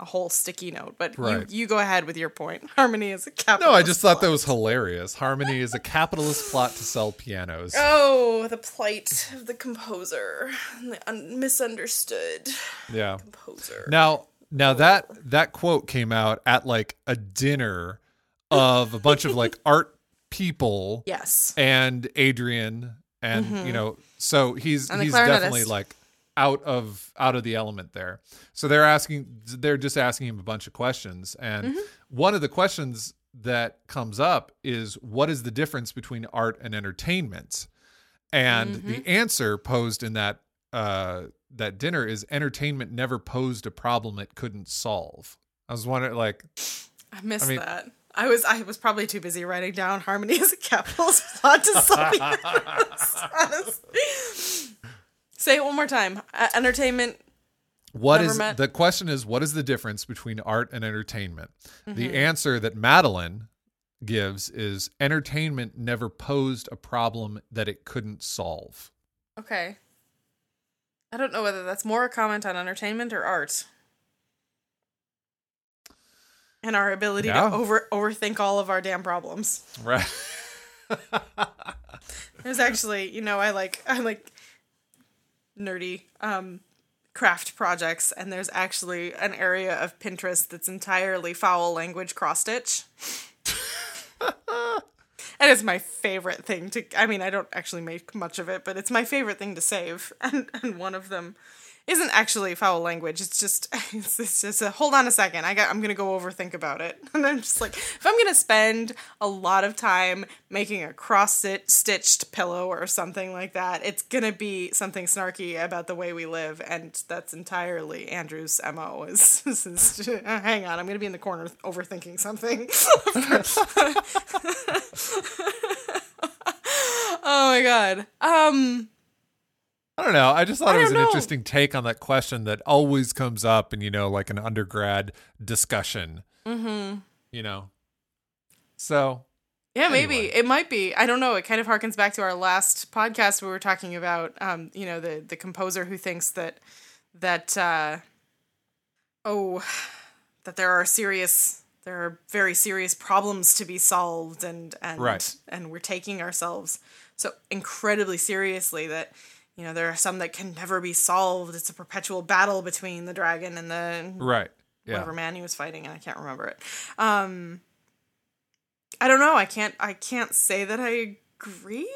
a whole sticky note. But Right. you you go ahead with your point. Harmony is a capitalist. No, I just thought plot. that was hilarious. Harmony is a capitalist plot to sell pianos. Oh, the plight of the composer, the un- misunderstood Yeah. composer. Now, now that that quote came out at like a dinner of a bunch of like art people yes, and Adrian and you know, so he's Mm-hmm. He's definitely like out of out of the element there. So they're asking they're just asking him a bunch of questions and Mm-hmm. one of the questions that comes up is what is the difference between art and entertainment? And Mm-hmm. the answer posed in that uh that dinner is entertainment never posed a problem it couldn't solve. I was wondering like I missed I mean- that. I was I was probably too busy writing down harmony as a capitalist plot to honestly. Say it one more time. Uh, entertainment. What is met- the question is what is the difference between art and entertainment? Mm-hmm. The answer that Madeline gives is entertainment never posed a problem that it couldn't solve. Okay. I don't know whether that's more a comment on entertainment or art. And our ability Yeah. to over overthink all of our damn problems. Right. There's actually, you know, I like I like nerdy um craft projects and there's actually an area of Pinterest that's entirely foul language cross stitch. and it's my favorite thing to I mean, I don't actually make much of it, but it's my favorite thing to save. And and one of them isn't actually foul language. It's just it's, it's just a hold on a second. I got I'm gonna go overthink about it. And I'm just like, if I'm gonna spend a lot of time making a cross stitch stitched pillow or something like that, it's gonna be something snarky about the way we live, and that's entirely Andrew's mo. Is, is, is hang on, I'm gonna be in the corner overthinking something. oh my god. Um. I don't know. I just thought I it was an know. interesting take on that question that always comes up in, you know, like an undergrad discussion. Mm-hmm. You know. So Yeah, maybe it might be. I don't know. It kind of harkens back to our last podcast. Where We were talking about, um, you know, the the composer who thinks that that uh, oh, that there are serious, there are very serious problems to be solved, and and Right. and we're taking ourselves so incredibly seriously that. You know, there are some that can never be solved. It's a perpetual battle between the dragon and the right. Yeah. whatever man he was fighting, and I can't remember it. Um, I don't know. I can't. I can't say that I agree.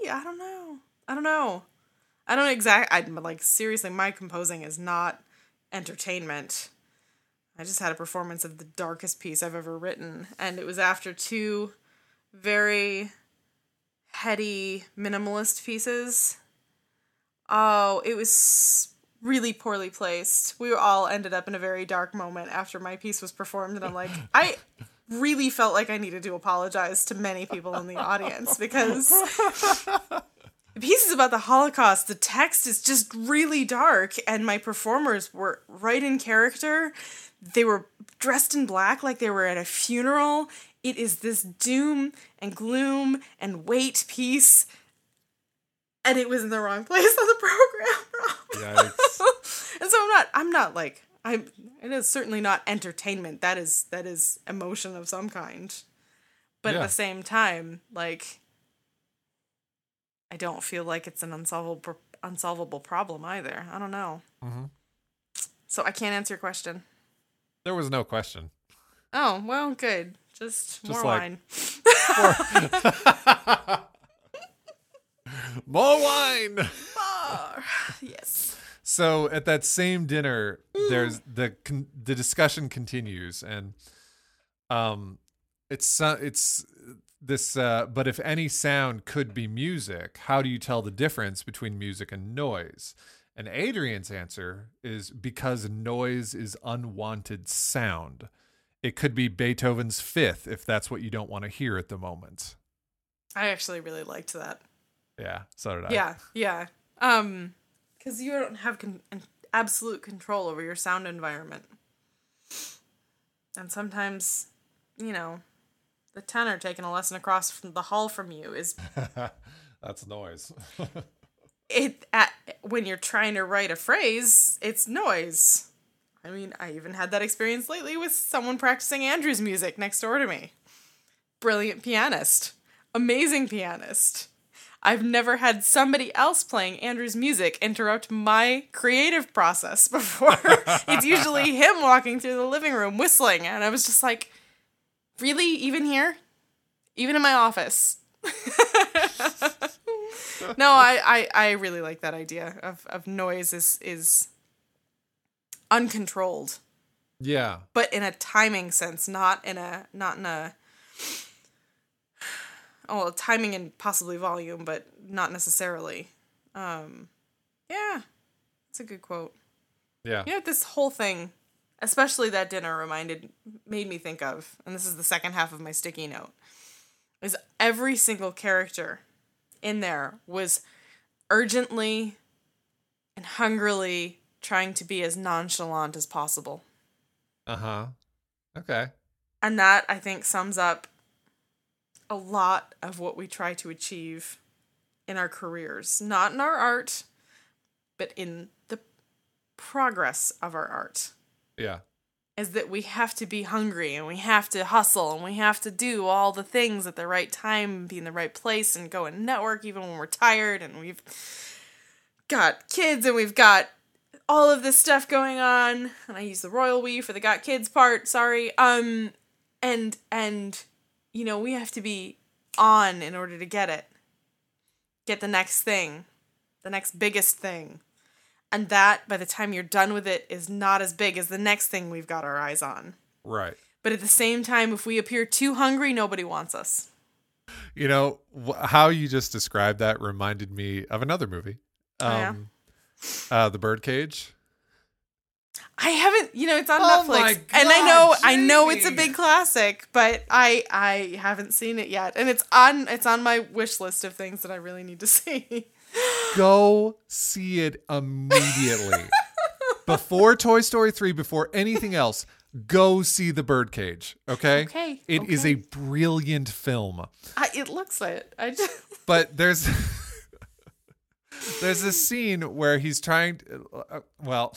Maybe I don't know. I don't know. I don't exact. I like seriously. My composing is not entertainment. I just had a performance of the darkest piece I've ever written, and it was after two very heady minimalist pieces. Oh, it was really poorly placed. We all ended up in a very dark moment after my piece was performed, and I'm like, I really felt like I needed to apologize to many people in the audience because the piece is about the Holocaust. The text is just really dark, and my performers were right in character. They were dressed in black like they were at a funeral. It is this doom and gloom and weight piece. And it was in the wrong place on the program. And so I'm not I'm not like I'm it is certainly not entertainment. That is that is emotion of some kind. But Yeah. at the same time, like I don't feel like it's an unsolvable unsolvable problem either. I don't know. Mm-hmm. So I can't answer your question. There was no question. Oh, well, good. Just, Just more like- wine. More wine. More. yes. So at that same dinner, there's the con- the discussion continues, and um, it's uh, it's this. Uh, but if any sound could be music, how do you tell the difference between music and noise? And Adrian's answer is because noise is unwanted sound. It could be Beethoven's Fifth if that's what you don't want to hear at the moment. I actually really liked that. Yeah, so did I. Yeah, yeah. Um, because you don't have con- an absolute control over your sound environment, and sometimes, you know, the tenor taking a lesson across from the hall from you is that's noise. it at when you're trying to write a phrase, it's noise. I mean, I even had that experience lately with someone practicing Andrew's music next door to me. Brilliant pianist. Amazing pianist. I've never had somebody else playing Andrew's music interrupt my creative process before. it's usually him walking through the living room whistling, and I was just like, really? Even here? Even in my office? no, I, I, I really like that idea of, of noise is is uncontrolled, yeah. but in a timing sense, not in a not in a well, timing and possibly volume, but not necessarily. Um, yeah, it's a good quote. Yeah. You know this whole thing, especially that dinner, reminded made me think of, and this is the second half of my sticky note, is every single character in there was urgently and hungrily trying to be as nonchalant as possible. Uh huh. Okay. And that I think sums up a lot of what we try to achieve in our careers, not in our art, but in the progress of our art. Yeah. is that we have to be hungry and we have to hustle and we have to do all the things at the right time be in the right place and go and network even when we're tired and we've got kids and we've got all of this stuff going on and I use the royal we for the got kids part sorry um and and you know we have to be on in order to get it get the next thing the next biggest thing and that by the time you're done with it is not as big as the next thing we've got our eyes on. Right. But at the same time, if we appear too hungry, nobody wants us. You know how you just described that reminded me of another movie. Oh, yeah? Um, uh, The Birdcage. I haven't, you know, it's on Oh Netflix, my and I God, know, I know it's a big classic, but I, I haven't seen it yet, and it's on, it's on my wish list of things that I really need to see. Go see it immediately. before Toy Story 3, before anything else, go see The Birdcage. Okay. Okay, It is okay. a brilliant film. I, it looks like it. I just, but there's there's this scene where he's trying to, uh, well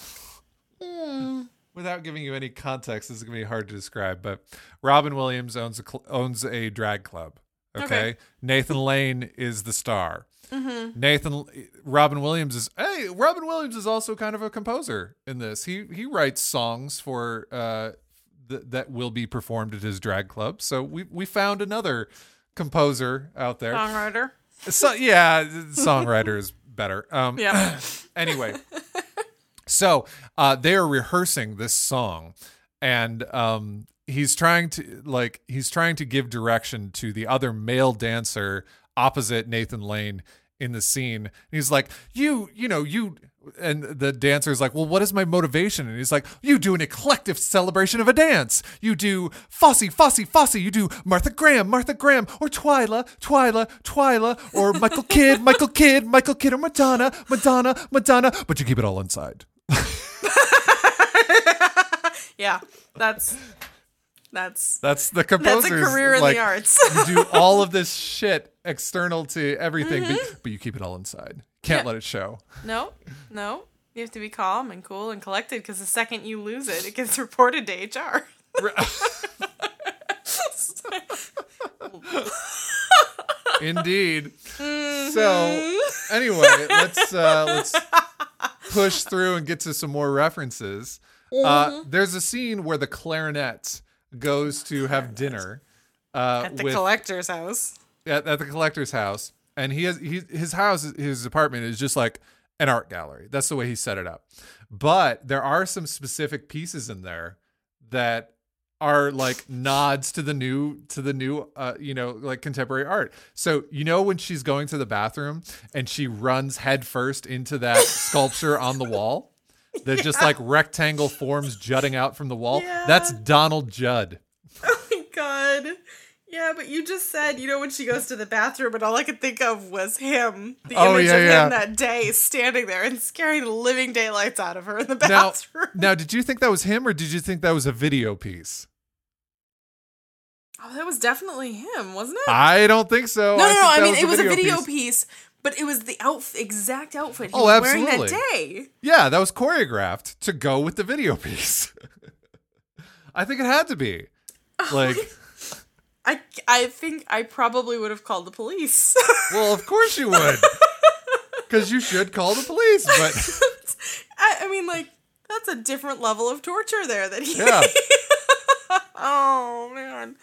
without giving you any context this is going to be hard to describe but robin williams owns a cl- owns a drag club okay, Okay. nathan lane is the star Mm-hmm. nathan robin williams is hey robin williams is also kind of a composer in this he he writes songs for uh th- that will be performed at his drag club so we we found another composer out there songwriter. so yeah, songwriter is better. Um, Yeah. anyway, so uh, they are rehearsing this song, and um, he's trying to like he's trying to give direction to the other male dancer opposite Nathan Lane in the scene. And he's like, "You, you know, you." And the dancer's like, "Well, what is my motivation?" And he's like, "You do an eclectic celebration of a dance. You do Fosse, Fosse, Fosse. You do Martha Graham, Martha Graham, or Twyla, Twyla, Twyla, or Michael Kidd, Michael Kidd, Michael Kidd, or Madonna, Madonna, Madonna. But you keep it all inside." Yeah. That's, that's, That's the that's a composer's career in like, the arts. you do all of this shit external to everything, but, but you keep it all inside. Can't Yeah. let it show. no, no. You have to be calm and cool and collected because the second you lose it, it gets reported to HR. Indeed. Mm-hmm. So anyway, let's uh, let's push through and get to some more references. Uh, Mm-hmm. there's a scene where the clarinet goes to have dinner uh, At the with collector's house. at, at the collector's house, and he has he, his house, his apartment is just like an art gallery. That's the way he set it up. But there are some specific pieces in there that are like nods to the new to the new uh you know like contemporary art. So you know when she's going to the bathroom and she runs headfirst into that sculpture on the wall? That just like rectangle forms jutting out from the wall? Yeah. that's donald judd. Oh my god. Yeah, but you just said, you know, when she goes to the bathroom, and all I could think of was him. The Oh, image yeah, of yeah. him that day standing there and scaring the living daylights out of her in the bathroom. now did you think that was him or did you think that was a video piece Oh, that was definitely him, wasn't it? i don't think so no, no, no. I that mean, it was a video piece. piece, but it was the outf- exact outfit he Oh, was wearing that day. Yeah, that was choreographed to go with the video piece. I think it had to be. Oh, like, I, I think I probably would have called the police. well, of course you would. Because you should call the police, but I, I mean, like, that's a different level of torture there that he. yeah. oh, man.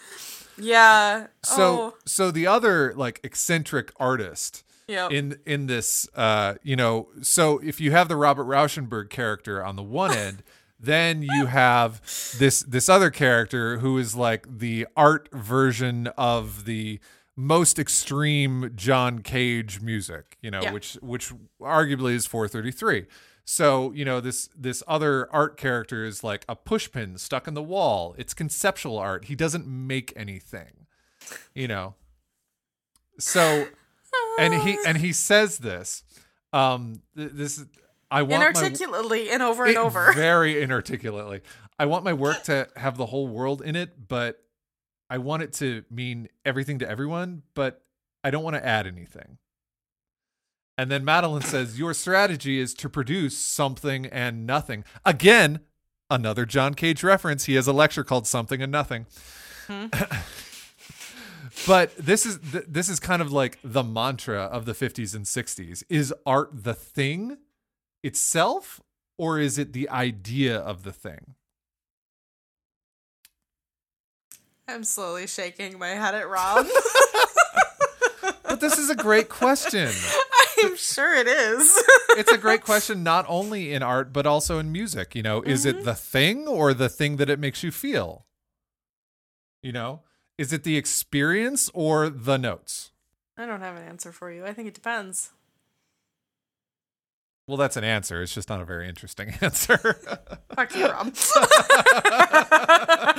Yeah. So, oh, so the other like eccentric artist yeah. in in this, uh, you know, so if you have the Robert Rauschenberg character on the one end, then you have this this other character who is like the art version of the most extreme John Cage music, you know, Yeah. which which arguably is 433. So, you know, this this other art character is like a pushpin stuck in the wall. It's conceptual art. He doesn't make anything. You know. So and he and he says this um th- this is I want my Inarticulately and over and over. Very inarticulately. I want my work to have the whole world in it, but I want it to mean everything to everyone, but I don't want to add anything. And then Madeline says, Your strategy is to produce something and nothing. Again, another John Cage reference. He has a lecture called Something and Nothing. Hmm. but this is th- this is kind of like the mantra of the 50s and 60s. Is art the thing itself or is it the idea of the thing? I'm slowly shaking my head at Rob. But this is a great question. I'm sure it is. It's a great question not only in art but also in music, you know, is it mm-hmm. the thing or the thing that it makes you feel? You know, is it the experience or the notes? I don't have an answer for you. I think it depends. Well, that's an answer. It's just not a very interesting answer. Fuck you, Rob.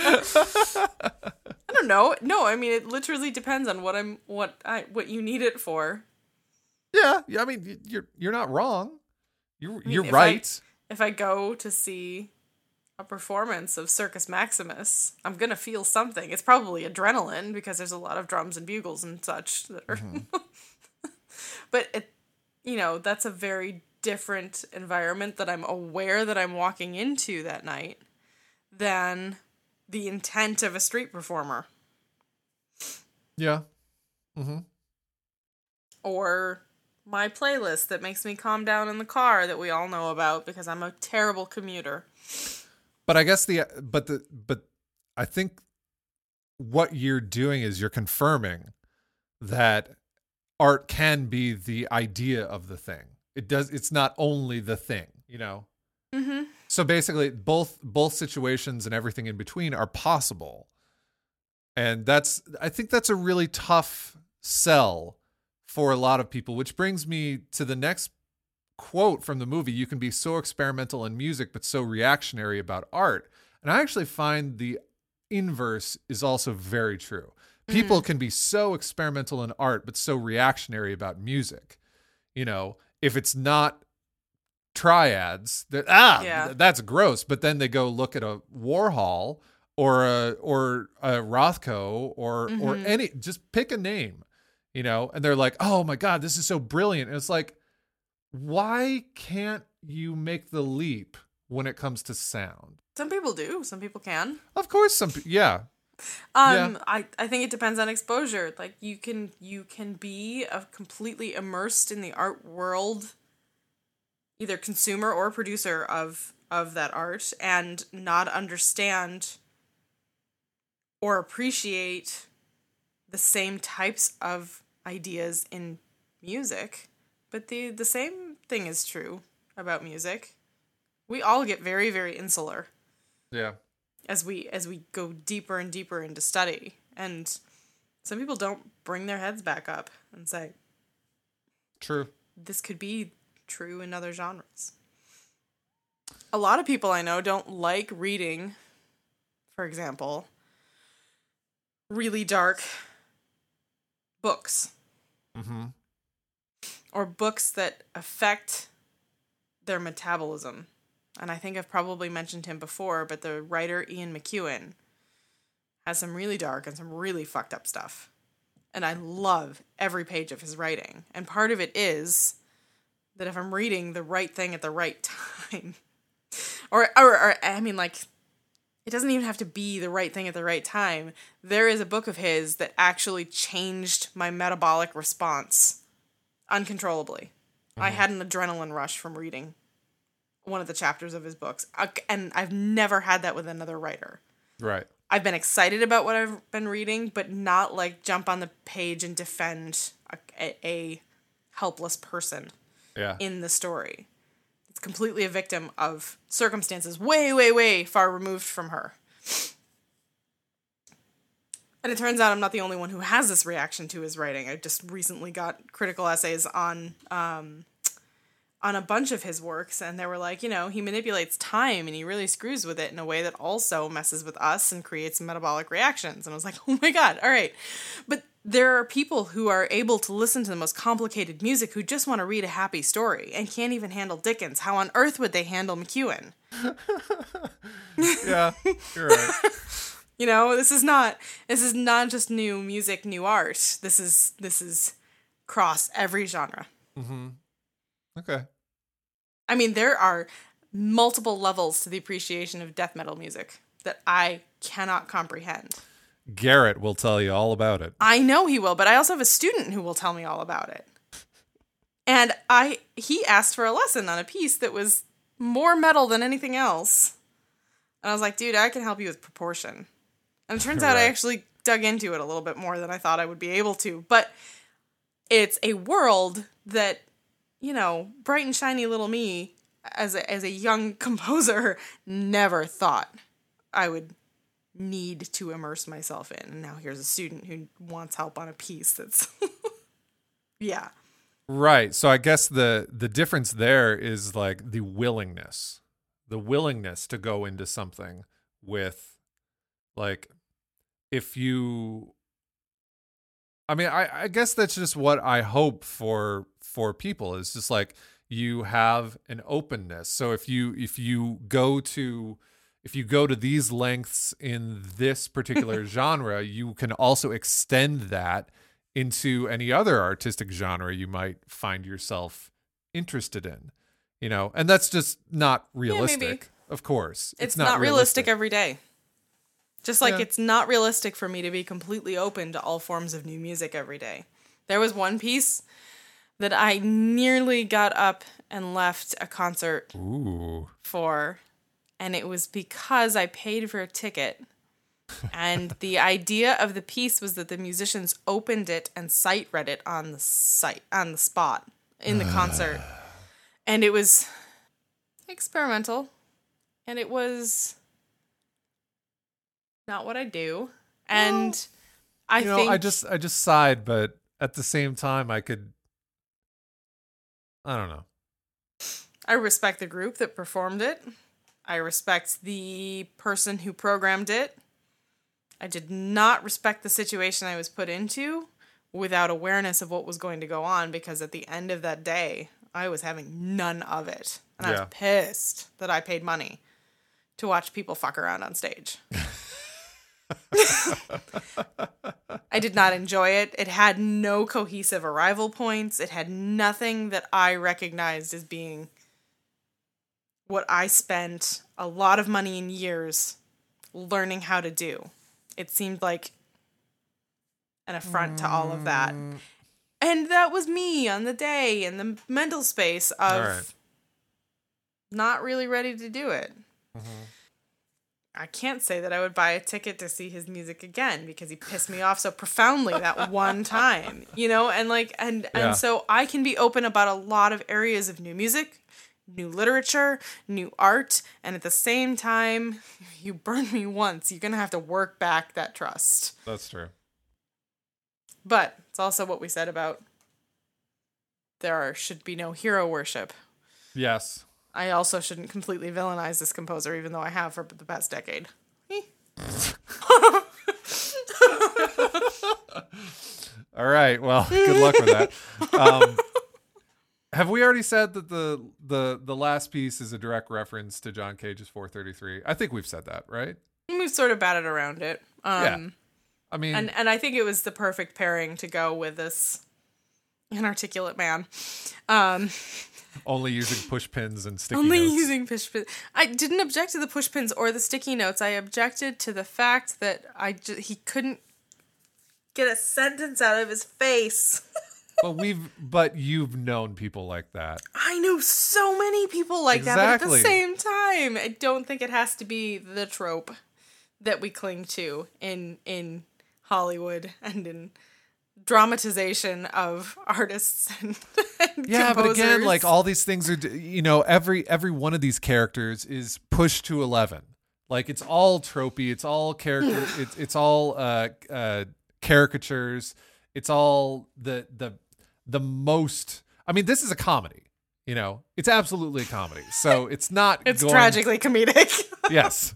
I don't know. No, I mean it literally depends on what I'm what I what you need it for. yeah, yeah, I mean, you're you're not wrong. You're mean, you're if I- right. If I go to see a performance of Circus Maximus, I'm gonna feel something. It's probably adrenaline because there's a lot of drums and bugles and such that are. Mm-hmm. but it, you know, that's a very different environment that I'm aware that I'm walking into that night than the intent of a street performer yeah. Mm-hmm. Or my playlist that makes me calm down in the car that we all know about because I'm a terrible commuter. But I guess the but the but I think what you're doing is you're confirming that art can be the idea of the thing. It does it's not only the thing, you know. Mm-hmm. So basically both both situations and everything in between are possible. And that's I think that's a really tough sell for a lot of people, which brings me to the next quote from the movie you can be so experimental in music but so reactionary about art and i actually find the inverse is also very true people can be so experimental in art but so reactionary about music you know if it's not triads that ah Yeah. th- that's gross but then they go look at a warhol or a or a rothko or or Mhm. any just pick a name you know and they're like oh my god this is so brilliant and it's like why can't you make the leap when it comes to sound. Some people do. Some people can. Of course, some yeah, Um, Yeah. I, I think it depends on exposure. Like you can you can be a completely immersed in the art world, either consumer or producer of of that art, and not understand or appreciate the same types of ideas in music. But the the same thing is true about music. We all get very very insular yeah. As we as we go deeper and deeper into study and some people don't bring their heads back up and say True. this could be true in other genres a lot of people i know don't like reading for example really dark books Mm-hmm. or books that affect their metabolism. And I think I've probably mentioned him before, but the writer Ian McEwan has some really dark and some really fucked up stuff. And I love every page of his writing. And part of it is that if I'm reading the right thing at the right time, or, or, or I mean, like, it doesn't even have to be the right thing at the right time. There is a book of his that actually changed my metabolic response uncontrollably. I uh-huh. had an adrenaline rush from reading one of the chapters of his books. And I've never had that with another writer. Right. I've been excited about what I've been reading, but not like jump on the page and defend a, a, a helpless person Yeah. in the story. It's completely a victim of circumstances way, way, way far removed from her. And it turns out I'm not the only one who has this reaction to his writing. I just recently got critical essays on um, on a bunch of his works, and they were like, you know, he manipulates time and he really screws with it in a way that also messes with us and creates metabolic reactions. And I was like, oh my god, all right. But there are people who are able to listen to the most complicated music who just want to read a happy story and can't even handle Dickens. How on earth would they handle McEwan? yeah. You're right. You know, this is not this is not just new music, new art. This is this is cross every genre. Mm-hmm. Okay. I mean, there are multiple levels to the appreciation of death metal music that I cannot comprehend. Garrett will tell you all about it. I know he will, but I also have a student who will tell me all about it. And I he asked for a lesson on a piece that was more metal than anything else. And I was like, dude, I can help you with proportion. And it turns out I actually dug into it a little bit more than I thought I would be able to. But it's a world that, you know, bright and shiny little me as a, as a young composer never thought I would need to immerse myself in. And now here's a student who wants help on a piece that's yeah. Right. So I guess the the difference there is like the willingness. The willingness to go into something with like if you I mean I I guess that's just what I hope for for people is just like you have an openness. So if you if you go to if you go to these lengths in this particular genre, you can also extend that into any other artistic genre you might find yourself interested in. You know, and that's just not realistic. of course. It's, not, realistic every day. Just like Yeah. it's not realistic for me to be completely open to all forms of new music every day. There was one piece that I nearly got up and left a concert Ooh. for, and it was because I paid for a ticket. and the idea of the piece was that the musicians opened it and sight read it on the site on the spot in the concert. And it was experimental. And it was not what I do. And I You know, think I just I just sighed, but at the same time I could I don't know. I respect the group that performed it. I respect the person who programmed it. I did not respect the situation I was put into without awareness of what was going to go on because at the end of that day, I was having none of it. And I was pissed that I paid money to watch people fuck around on stage. I did not enjoy it. It had no cohesive arrival points. It had nothing that I recognized as being what I spent a lot of money and years learning how to do. It seemed like an affront to all of that. Mm. And that was me on the day in the mental space of All right. not really ready to do it. Mm-hmm. I can't say that I would buy a ticket to see his music again because he pissed me off so profoundly that one time, you know, and like and Yeah. and so I can be open about a lot of areas of new music, new literature, new art, and at the same time, you burn me once, you're going to have to work back that trust. That's true. But it's also what we said about there are, should be no hero worship. Yes. I also shouldn't completely villainize this composer, even though I have for the past decade. All right. Well, good luck with that. Um, have we already said that the the the last piece is a direct reference to John Cage's 433? I think we've said that, right? We've sort of batted around it. Um, Yeah. I mean, and and I think it was the perfect pairing to go with this inarticulate man. Um, only using push pins and sticky only notes. using push pins. I didn't object to the push pins or the sticky notes. I objected to the fact that I he couldn't get a sentence out of his face. but we've but you've known people like that. I know so many people like that, but at the same time, I don't think it has to be the trope that we cling to in in Hollywood and in dramatization of artists and, and Yeah, but again, composers. like all these things are, you know, every every one of these characters is pushed to eleven. Like it's all tropey. It's all character. it's it's all uh, uh, caricatures. It's all the the the most. I mean, this is a comedy. You know, it's absolutely a comedy. So it's not. it's going- tragically comedic. Yes.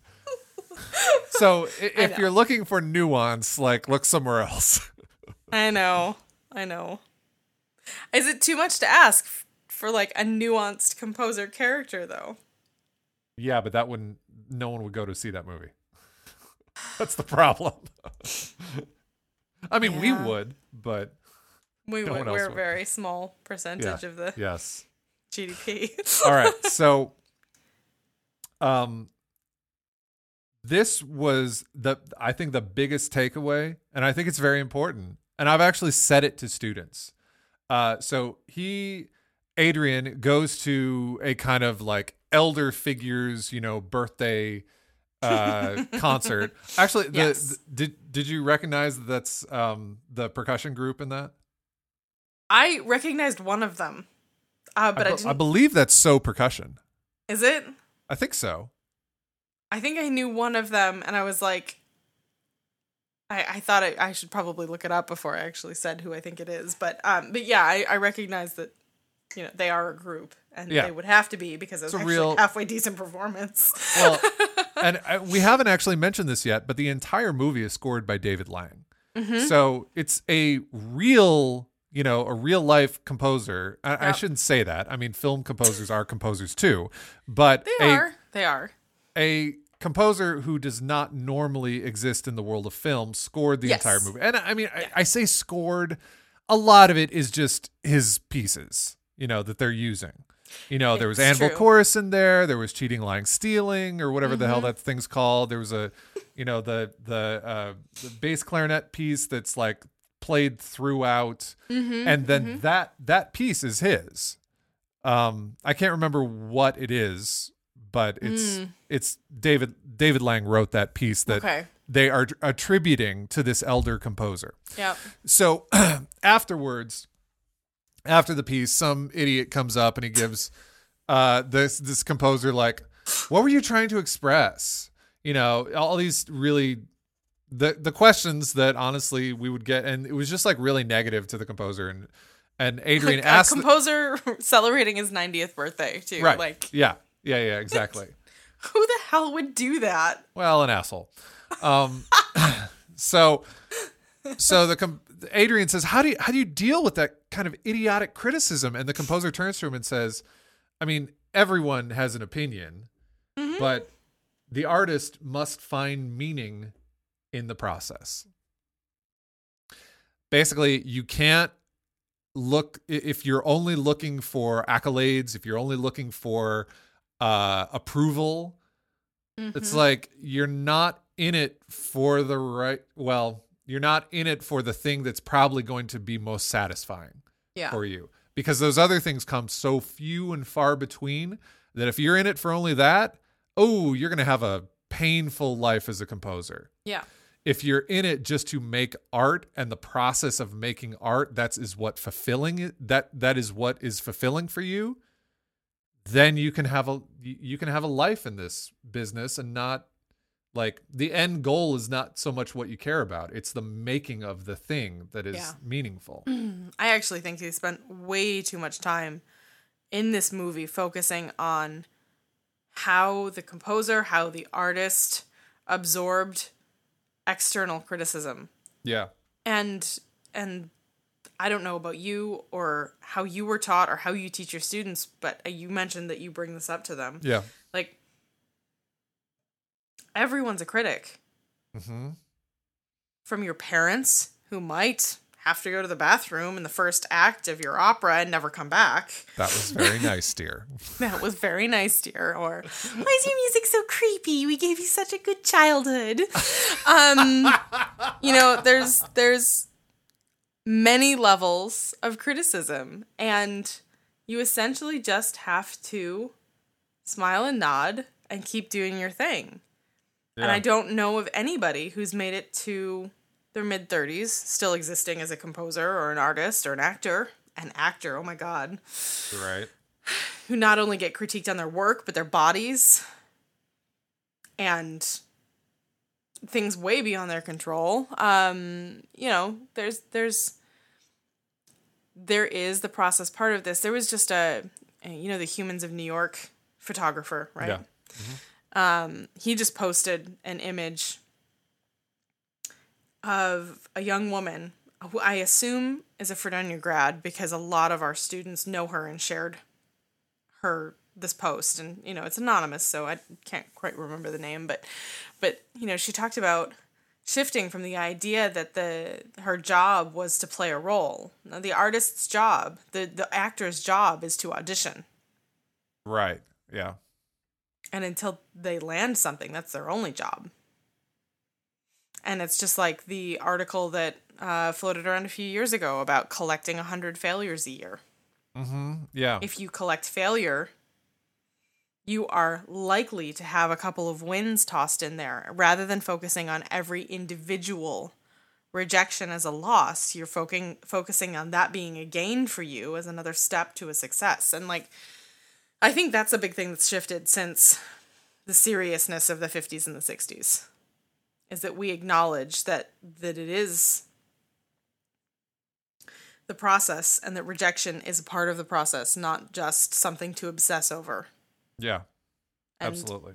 So if you're looking for nuance, like look somewhere else. I know, I know. Is it too much to ask f- for like a nuanced composer character though? Yeah, but that wouldn't. No one would go to see that movie. That's the problem. I mean, we would, but We No would, we're a very small percentage of the yes. GDP. All right. So, um, this was the I think the biggest takeaway, and I think it's very important. And I've actually said it to students. Uh, so he, Adrian, goes to a kind of like elder figures, you know, birthday uh concert. Actually, the, Yes. the- did did you recognize that that's um the percussion group in that? I recognized one of them, uh, but I, I, be- didn't. I believe that's So Percussion. is it? I think so. I think I knew one of them, and I was like, I, I thought I, I should probably look it up before I actually said who I think it is. But um, but yeah, I, I recognize that you know they are a group, and Yeah. they would have to be because it It's a actually real- halfway decent performance. Well, and uh, we haven't actually mentioned this yet, but the entire movie is scored by David Lang. Mm-hmm. So it's a real, you know, a real life composer. I, I shouldn't say that. I mean, film composers are composers too, but They a are. They are. a composer who does not normally exist in the world of film scored the Yes. entire movie. And I mean, I, I say scored. A lot of it is just his pieces, you know, that they're using. You know, there was Anvil true. Chorus in there. There was Cheating, Lying, Stealing, or whatever the Mm-hmm. hell that thing's called. There was a, you know, the the uh, the bass clarinet piece that's like played throughout, Mm-hmm, and then that that piece is his. Um, I can't remember what it is, but it's it's David David Lang wrote that piece that Okay. they are attributing to this elder composer. Yeah. So afterwards, after the piece, some idiot comes up and he gives uh, this this composer like, "What were you trying to express?" You know, all these really the the questions that honestly we would get, and it was just like really negative to the composer. And and Adrian Like, asked, the- composer celebrating his 90th birthday too. right? Like, yeah, yeah, yeah, exactly. who the hell would do that? Well, an asshole. Um, so, so the com- Adrian says, "How do you how do you deal with that kind of idiotic criticism?" And the composer turns to him and says, "I mean, everyone has an opinion, but the artist must find meaning in the process. Basically, you can't look if you're only looking for accolades, if you're only looking for uh, approval. It's Mhm. like you're not in it for the right. Well, you're not in it for the thing that's probably going to be most satisfying yeah. for you because those other things come so few and far between that if you're in it for only that, oh, you're going to have a painful life as a composer. Yeah. If you're in it just to make art and the process of making art that's is what fulfilling it, that that is what is fulfilling for you, then you can have a you can have a life in this business and not like the end goal is not so much what you care about. It's the making of the thing that is Yeah. meaningful. I actually think they spent way too much time in this movie focusing on how the composer, how the artist absorbed external criticism. Yeah. And and I don't know about you or how you were taught or how you teach your students, but you mentioned that you bring this up to them. Yeah. Like everyone's a critic. Mhm. from your parents who might have to go to the bathroom in the first act of your opera and never come back. That was very nice, dear. That was very nice, dear. Or why is your music so creepy? We gave you such a good childhood. Um, you know, there's there's many levels of criticism, and you essentially just have to smile and nod and keep doing your thing. And I don't know of anybody who's made it to their mid 30s still existing as a composer or an artist or an actor. An actor, oh my God. right. Who not only get critiqued on their work, but their bodies and things way beyond their control. Um, you know, there's, there's, there is the process part of this. There was just a, you know, the Humans of New York photographer, right? Yeah. um, he just posted an image of a young woman who I assume is a Fredonia grad because a lot of our students know her and shared her this post and you know it's anonymous so I can't quite remember the name but but you know she talked about shifting from the idea that the her job was to play a role now, the artist's job the the actor's job is to audition Right. Yeah. and until they land something that's their only job and it's just like the article that uh, floated around a few years ago about collecting 100 failures a year Mm-hmm. Yeah. if you collect failure you are likely to have a couple of wins tossed in there. Rather than focusing on every individual rejection as a loss you're focusing focusing on that being a gain for you as another step to a success. And like i think that's a big thing that's shifted since the seriousness of the 50s and the 60s is that we acknowledge that that it is the process and that rejection is a part of the process not just something to obsess over yeah. and Absolutely.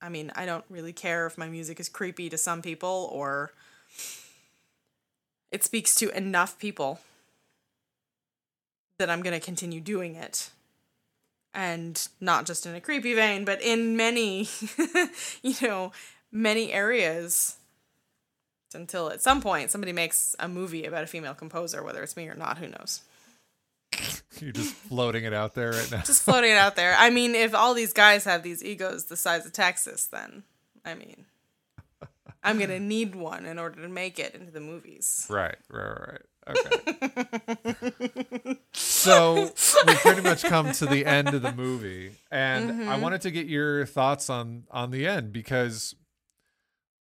I mean, I don't really care if my music is creepy to some people or it speaks to enough people that I'm going to continue doing it. And not just in a creepy vein, but in many, you know, many areas until at some point somebody makes a movie about a female composer, whether it's me or not, who knows. You're just floating it out there right now. Just floating it out there. I mean, if all these guys have these egos the size of Texas, then I mean, I'm gonna need one in order to make it into the movies. Right, right, right. Okay. so we pretty much come to the end of the movie, and I mm-hmm. wanted to get your thoughts on on the end because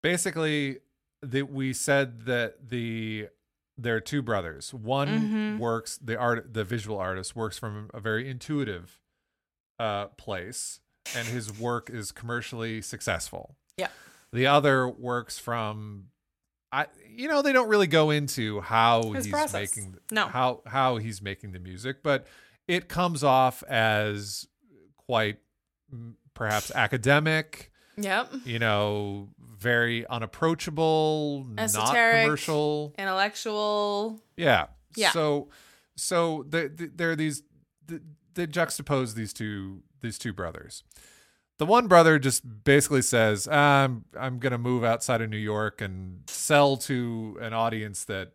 basically, that we said that the there are two brothers. One works the art, the visual artist works from a very intuitive uh, place, and his work is commercially successful. Yeah. The other works from I you know they don't really go into how His he's process. making No. how how he's making the music, but it comes off as quite mm, perhaps academic, Yep. you know, very unapproachable, not commercial. Intellectual. Yeah. Yeah. So so the, the, there are these the, they juxtapose these two these two brothers. The one brother just basically says, "I'm I'm going to move outside of New York and sell to an audience that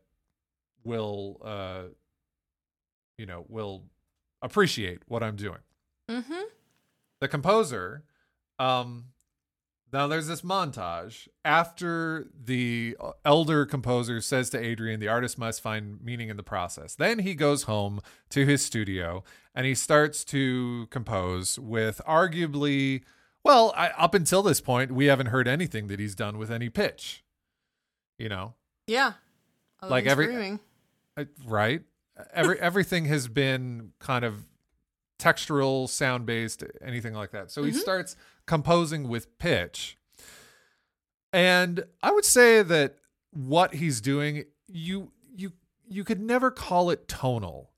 will uh you know, will appreciate what I'm doing." Mm-hmm. the composer, um, now there's this montage after the elder composer says to Adrian, the artist must find meaning in the process. Then he goes home to his studio and he starts to compose with arguably, well, I, up until this point, we haven't heard anything that he's done with any pitch. You know, Yeah. Like Other than every-. Uh, right? Every everything has been kind of textural, sound based, anything like that. So he mm-hmm. starts composing with pitch. And I would say that what he's doing, you you you could never call it tonal,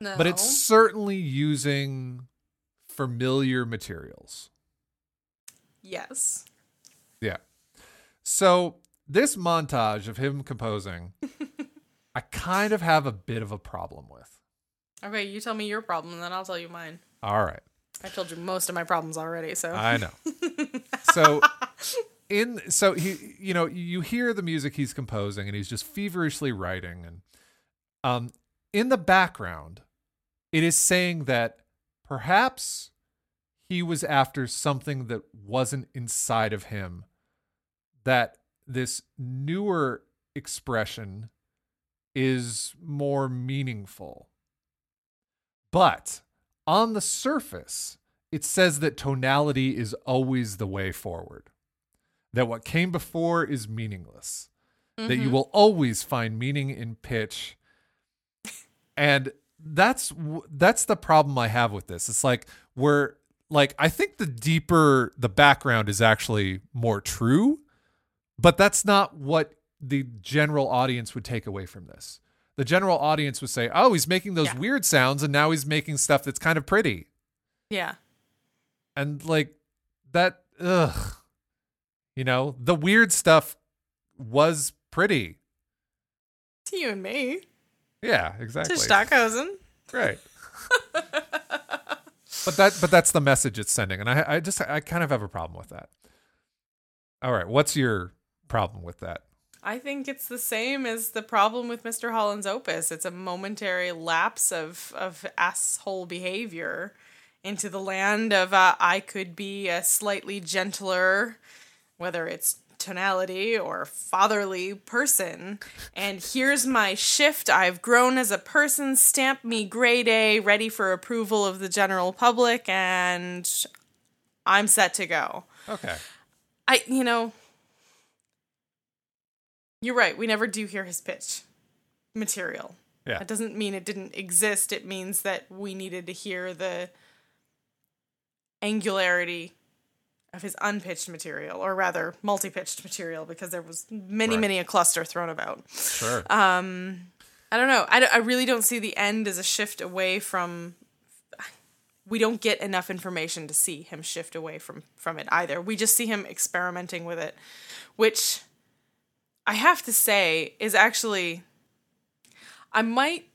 No. but it's certainly using familiar materials. yes. Yeah. So this montage of him composing, I kind of have a bit of a problem with. Okay, you tell me your problem, and then I'll tell you mine. All right. I told you most of my problems already, so I know. so in so he you know you hear the music he's composing and he's just feverishly writing and um in the background it is saying that perhaps he was after something that wasn't inside of him that this newer expression is more meaningful but on the surface, it says that tonality is always the way forward, that what came before is meaningless, that you mm-hmm. will always find meaning in pitch. And that's that's the problem I have with this. It's like we're like I think the deeper the background is actually more true, but that's not what the general audience would take away from this. The general audience would say, "Oh, he's making those Yeah. weird sounds and now he's making stuff that's kind of pretty." yeah. And like that ugh. You know, the weird stuff was pretty. To you and me. Yeah, exactly. To. Stockhausen. Right. but that but that's the message it's sending and I I just I kind of have a problem with that. All right, what's your problem with that? I think it's the same as the problem with Mr. Holland's opus. It's a momentary lapse of of asshole behavior into the land of uh, I could be a slightly gentler, whether it's tonality or fatherly person. And here's my shift. I've grown as a person. Stamp me grade A, ready for approval of the general public, and I'm set to go. Okay. I, you know, you're right. We never do hear his pitch material. Yeah. That doesn't mean it didn't exist. It means that we needed to hear the angularity of his unpitched material, or rather, multi-pitched material, because there was many, Right. many a cluster thrown about. Sure. Um, I don't know. I, really don't see the end as a shift away from. We don't get enough information to see him shift away from from it either. We just see him experimenting with it, which I have to say is actually. I might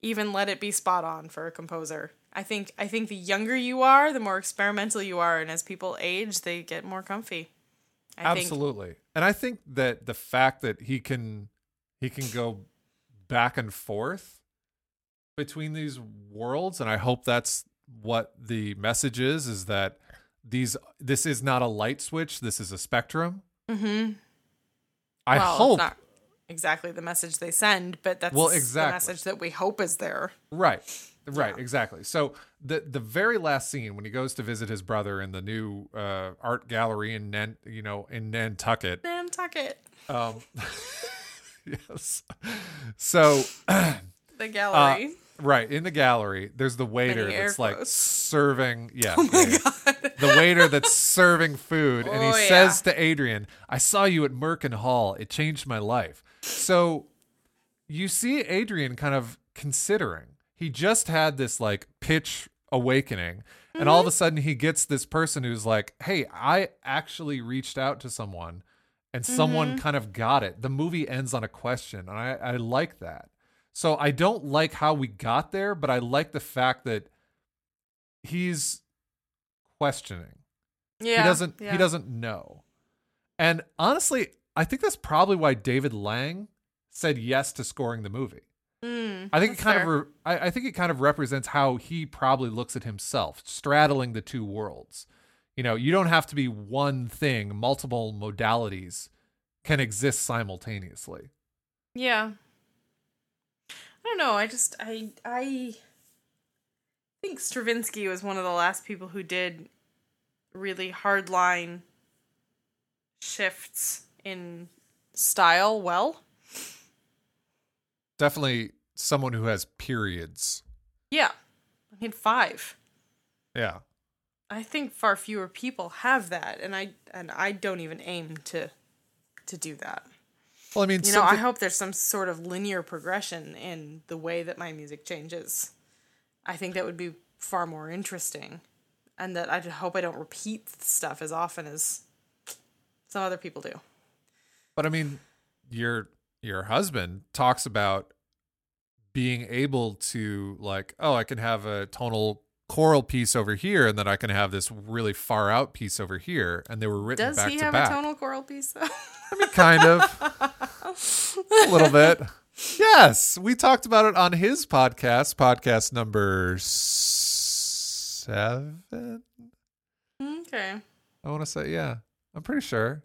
even let it be spot on for a composer. I think I think the younger you are, the more experimental you are, and as people age, they get more comfy. I think Absolutely. And I think that the fact that he can he can go back and forth between these worlds and I hope that's what the message is is that these this is not a light switch, this is a spectrum. Mhm. I well, hope not exactly the message they send, but that's Well, exactly. the message that we hope is there. Right. Right, Yeah. exactly. So the the very last scene when he goes to visit his brother in the new uh, art gallery in Nan, you know in Nantucket, Nantucket, um, yes. So the gallery. Right in the gallery, there's the waiter Many air that's like quotes. serving. Yeah, oh my yeah, yeah. god! the waiter that's serving food, and he Oh, yeah. says to Adrian, "I saw you at Merkin Hall. It changed my life." So you see Adrian kind of considering. He just had this like pitch awakening, and all of a Mm-hmm. sudden he gets this person who's like, "Hey, I actually reached out to someone." And someone Mm-hmm. kind of got it. The movie ends on a question, and I, I like that. So I don't like how we got there, but I like the fact that he's questioning yeah, he doesn't yeah. he doesn't know and honestly i think that's probably why david lang said yes to scoring the movie Mm, I think it kind fair. of re- I, I think it kind of represents how he probably looks at himself, straddling the two worlds. You know, you don't have to be one thing, multiple modalities can exist simultaneously. Yeah. I don't know. I just I I think Stravinsky was one of the last people who did really hardline shifts in style well. Definitely someone who has periods. Yeah. I mean 5. Yeah. I think far fewer people have that and I and I don't even aim to to do that. Well, I mean, You know, I hope there's some sort of linear progression in the way that my music changes. I think that would be far more interesting. And that I hope I don't repeat stuff as often as some other people do. But I mean, your your husband talks about being able to like, oh, I can have a tonal choral piece over here, and then I can have this really far out piece over here, and they were written Does back Does he have back. a tonal choral piece though? I mean, kind of, a little bit. Yes, we talked about it on his podcast, podcast number seven. okay. I want to say, yeah, I'm pretty sure.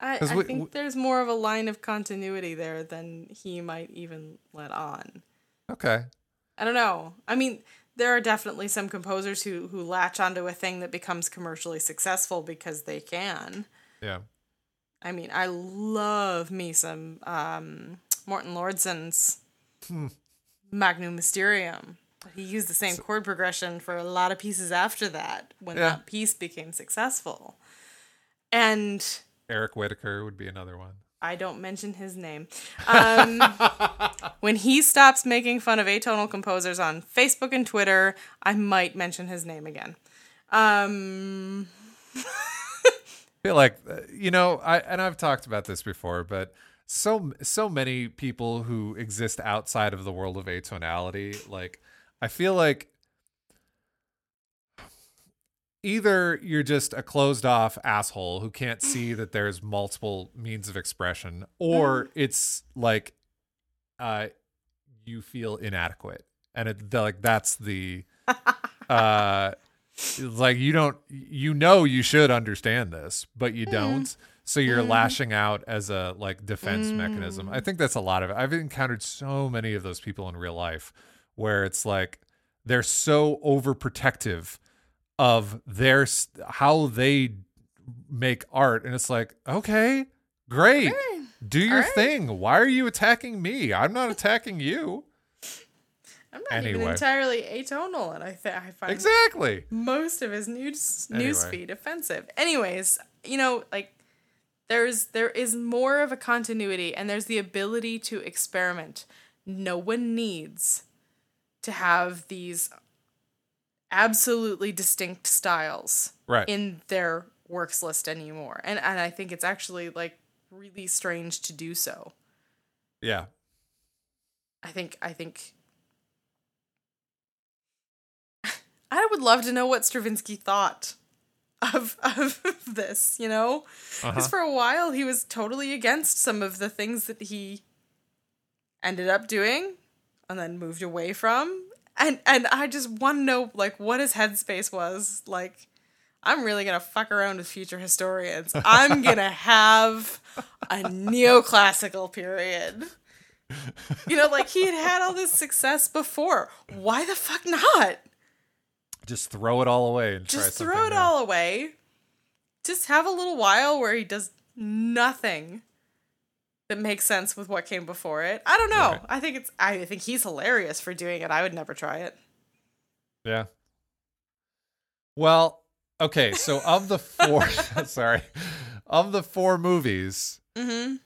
I, I we- think we- there's more of a line of continuity there than he might even let on. Okay, I don't know. I mean, there are definitely some composers who who latch onto a thing that becomes commercially successful because they can. yeah, I mean, I love me some um, Morten Lauridsen's Hmm. Magnum Mysterium. He used the same chord progression for a lot of pieces after that when Yeah. that piece became successful. And Eric Whitacre would be another one. I don't mention his name. Um, when he stops making fun of atonal composers on Facebook and Twitter, I might mention his name again. Um, feel like uh, you know i and i've talked about this before but so so many people who exist outside of the world of atonality like i feel like either you're just a closed off asshole who can't see that there's multiple means of expression or it's like uh you feel inadequate. And it like that's the uh it's like you don't you know you should understand this but you mm-hmm. don't. So you're mm-hmm. lashing out as a like defense mechanism. I mm. think that's a lot of it. I've encountered so many of those people in real life where it's like they're so overprotective of their how they make art. And it's like okay great. Do your right. thing. Why are you attacking me? I'm not attacking you I'm not even entirely atonal, and I th- I find exactly most of his news Anyway. newsfeed offensive. Anyways, you know, like there's there is more of a continuity and there's the ability to experiment. No one needs to have these absolutely distinct styles right in their works list anymore. And and I think it's actually like really strange to do so. yeah I think I think I would love to know what Stravinsky thought of of this, you know? Uh-huh. Because for a while he was totally against some of the things that he ended up doing and then moved away from. And and I just want to know like what his headspace was. Like I'm really going to fuck around with future historians. I'm going to have a neoclassical period. You know, like he had had all this success before. Why the fuck not? Just throw it all away and try Just throw it new. all away. Just have a little while where he does nothing that makes sense with what came before it. I don't know. Right. I think it's I think he's hilarious for doing it. I would never try it. Yeah. Well, okay, so of the four sorry. Of the four movies, Mm-hmm.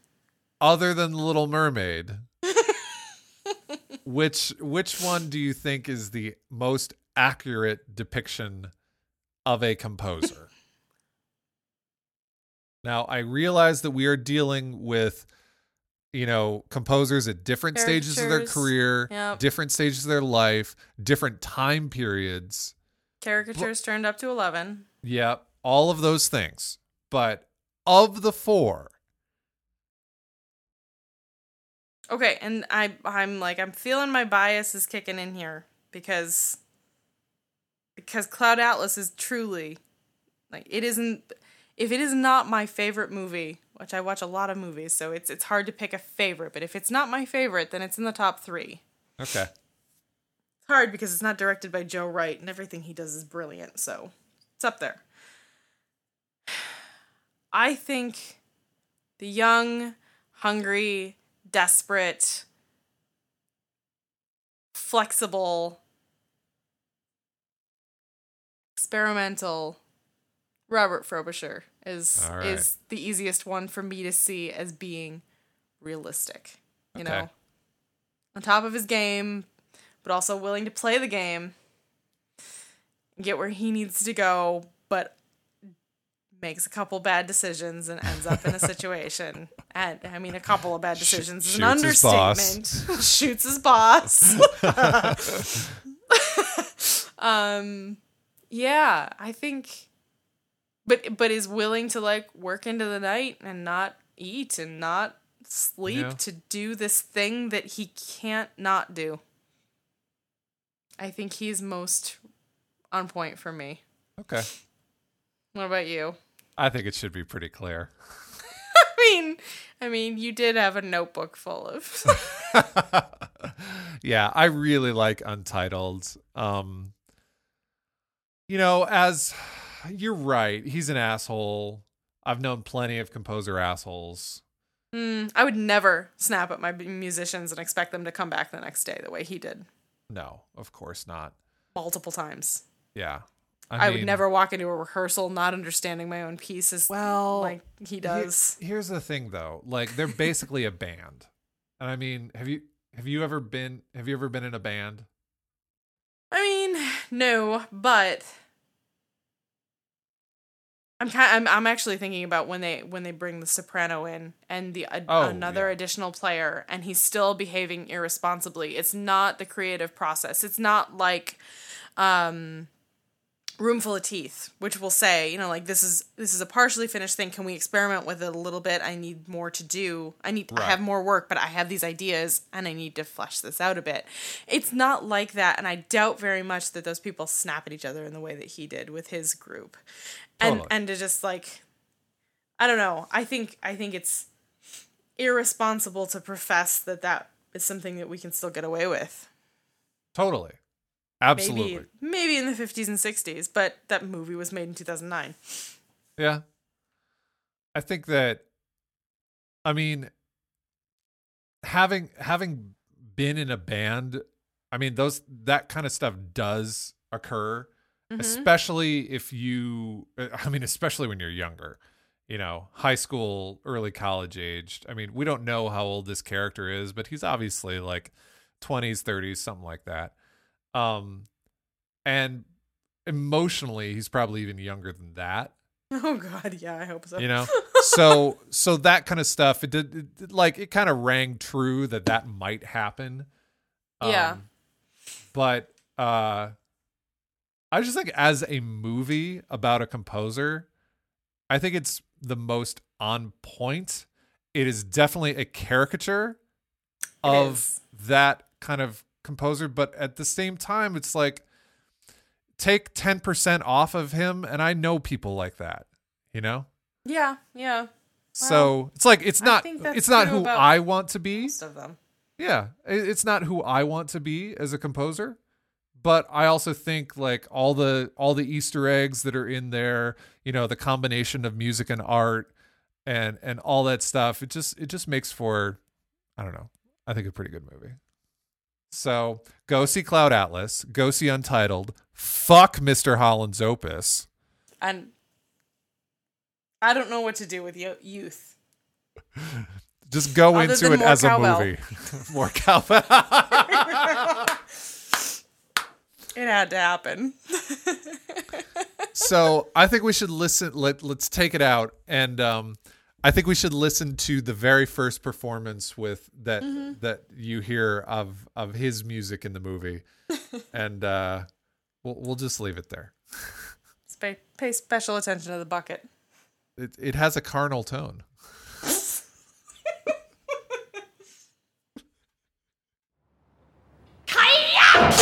other than Little Mermaid, which which one do you think is the most accurate depiction of a composer? now, I realize that we are dealing with you know, composers at different stages of their career, Yep. different stages of their life, different time periods. Caricatures turned up to eleven. Yeah, all of those things. But of the four, Okay, and I I'm like I'm feeling my bias is kicking in here because because Cloud Atlas is truly like it isn't if it is not my favorite movie, which I watch a lot of movies, so it's it's hard to pick a favorite, but if it's not my favorite, then it's in the top 3. Okay. It's hard because it's not directed by Joe Wright and everything he does is brilliant, so it's up there. I think the young, hungry, desperate, flexible, experimental Robert Frobisher is right. is the easiest one for me to see as being realistic. You Okay. know, on top of his game, but also willing to play the game, get where he needs to go, but makes a couple bad decisions and ends up in a situation. And I mean, a couple of bad decisions is an shoots his boss. understatement. Shoots his boss. um, yeah, I think, but but is willing to like work into the night and not eat and not sleep Yeah. to do this thing that he can't not do. I think he's most on point for me. Okay. What about you? I think it should be pretty clear. I mean, I mean, you did have a notebook full of. yeah, I really like Untitled. Um you know, as you're right, he's an asshole. I've known plenty of composer assholes. Hmm, I would never snap at my musicians and expect them to come back the next day the way he did No, of course not. multiple times. Yeah. I, would mean, never walk into a rehearsal not understanding my own pieces. Well, like he does. Here- here's the thing though. Like they're basically a band. And I mean, have you have you ever been have you ever been in a band? I mean, no, but I'm kind. I'm, I'm actually thinking about when they when they bring the soprano in and the Oh, another yeah. additional player, and he's still behaving irresponsibly. It's not the creative process. It's not like um Roomful of Teeth which will say you know like this is this is a partially finished thing. Can we experiment with it a little bit? I need more to do. I need i have more work but i have these ideas and i need to flesh this out a bit. It's not like that and i doubt very much that those people snap at each other in the way that he did with his group. And Totally. and to just like i don't know. I think i think it's irresponsible to profess that that is something that we can still get away with. Totally. Absolutely. maybe maybe in the 50s and 60s but that movie was made in 2009 Yeah. I think that I mean having having been in a band, I mean those that kind of stuff does occur, Mm-hmm. especially if you I mean especially when you're younger. You know, high school, early college aged. I mean, we don't know how old this character is, but he's obviously like 20s, 30s, something like that. Um and emotionally he's probably even younger than that. Oh god. Yeah i hope so. You know? So so that kind of stuff it did it, like it kind of rang true that that might happen. Yeah. Um, but uh i just think as a movie about a composer i think it's the most on point. It is definitely a caricature It of is. that kind of composer but at the same time it's like take 10% off of him and i know people like that you know yeah yeah so it's like it's not it's not who I want to be. most of them Yeah, it's not who I want to be as a composer. But I also think like all the all the Easter eggs that are in there, you know, the combination of music and art and and all that stuff, it just it just makes for I don't know. I think a pretty good movie. So go see Cloud Atlas, go see Untitled, fuck Mr. Holland's Opus. and i don't know what to do with youth Just go Other into it as cowbell. a movie. more cowbell. it had to happen so I think we should listen. Let Let's take it out, and um, I think we should listen to the very first performance with that mm-hmm. that you hear of of his music in the movie, and uh, we'll we'll just leave it there. pay, pay special attention to the bucket. It it has a carnal tone. Kayak!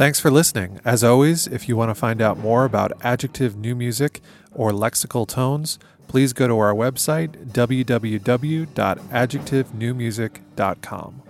Thanks for listening. As always, if you want to find out more about adjective new music or lexical tones, please go to our website, www.adjectivenewmusic.com.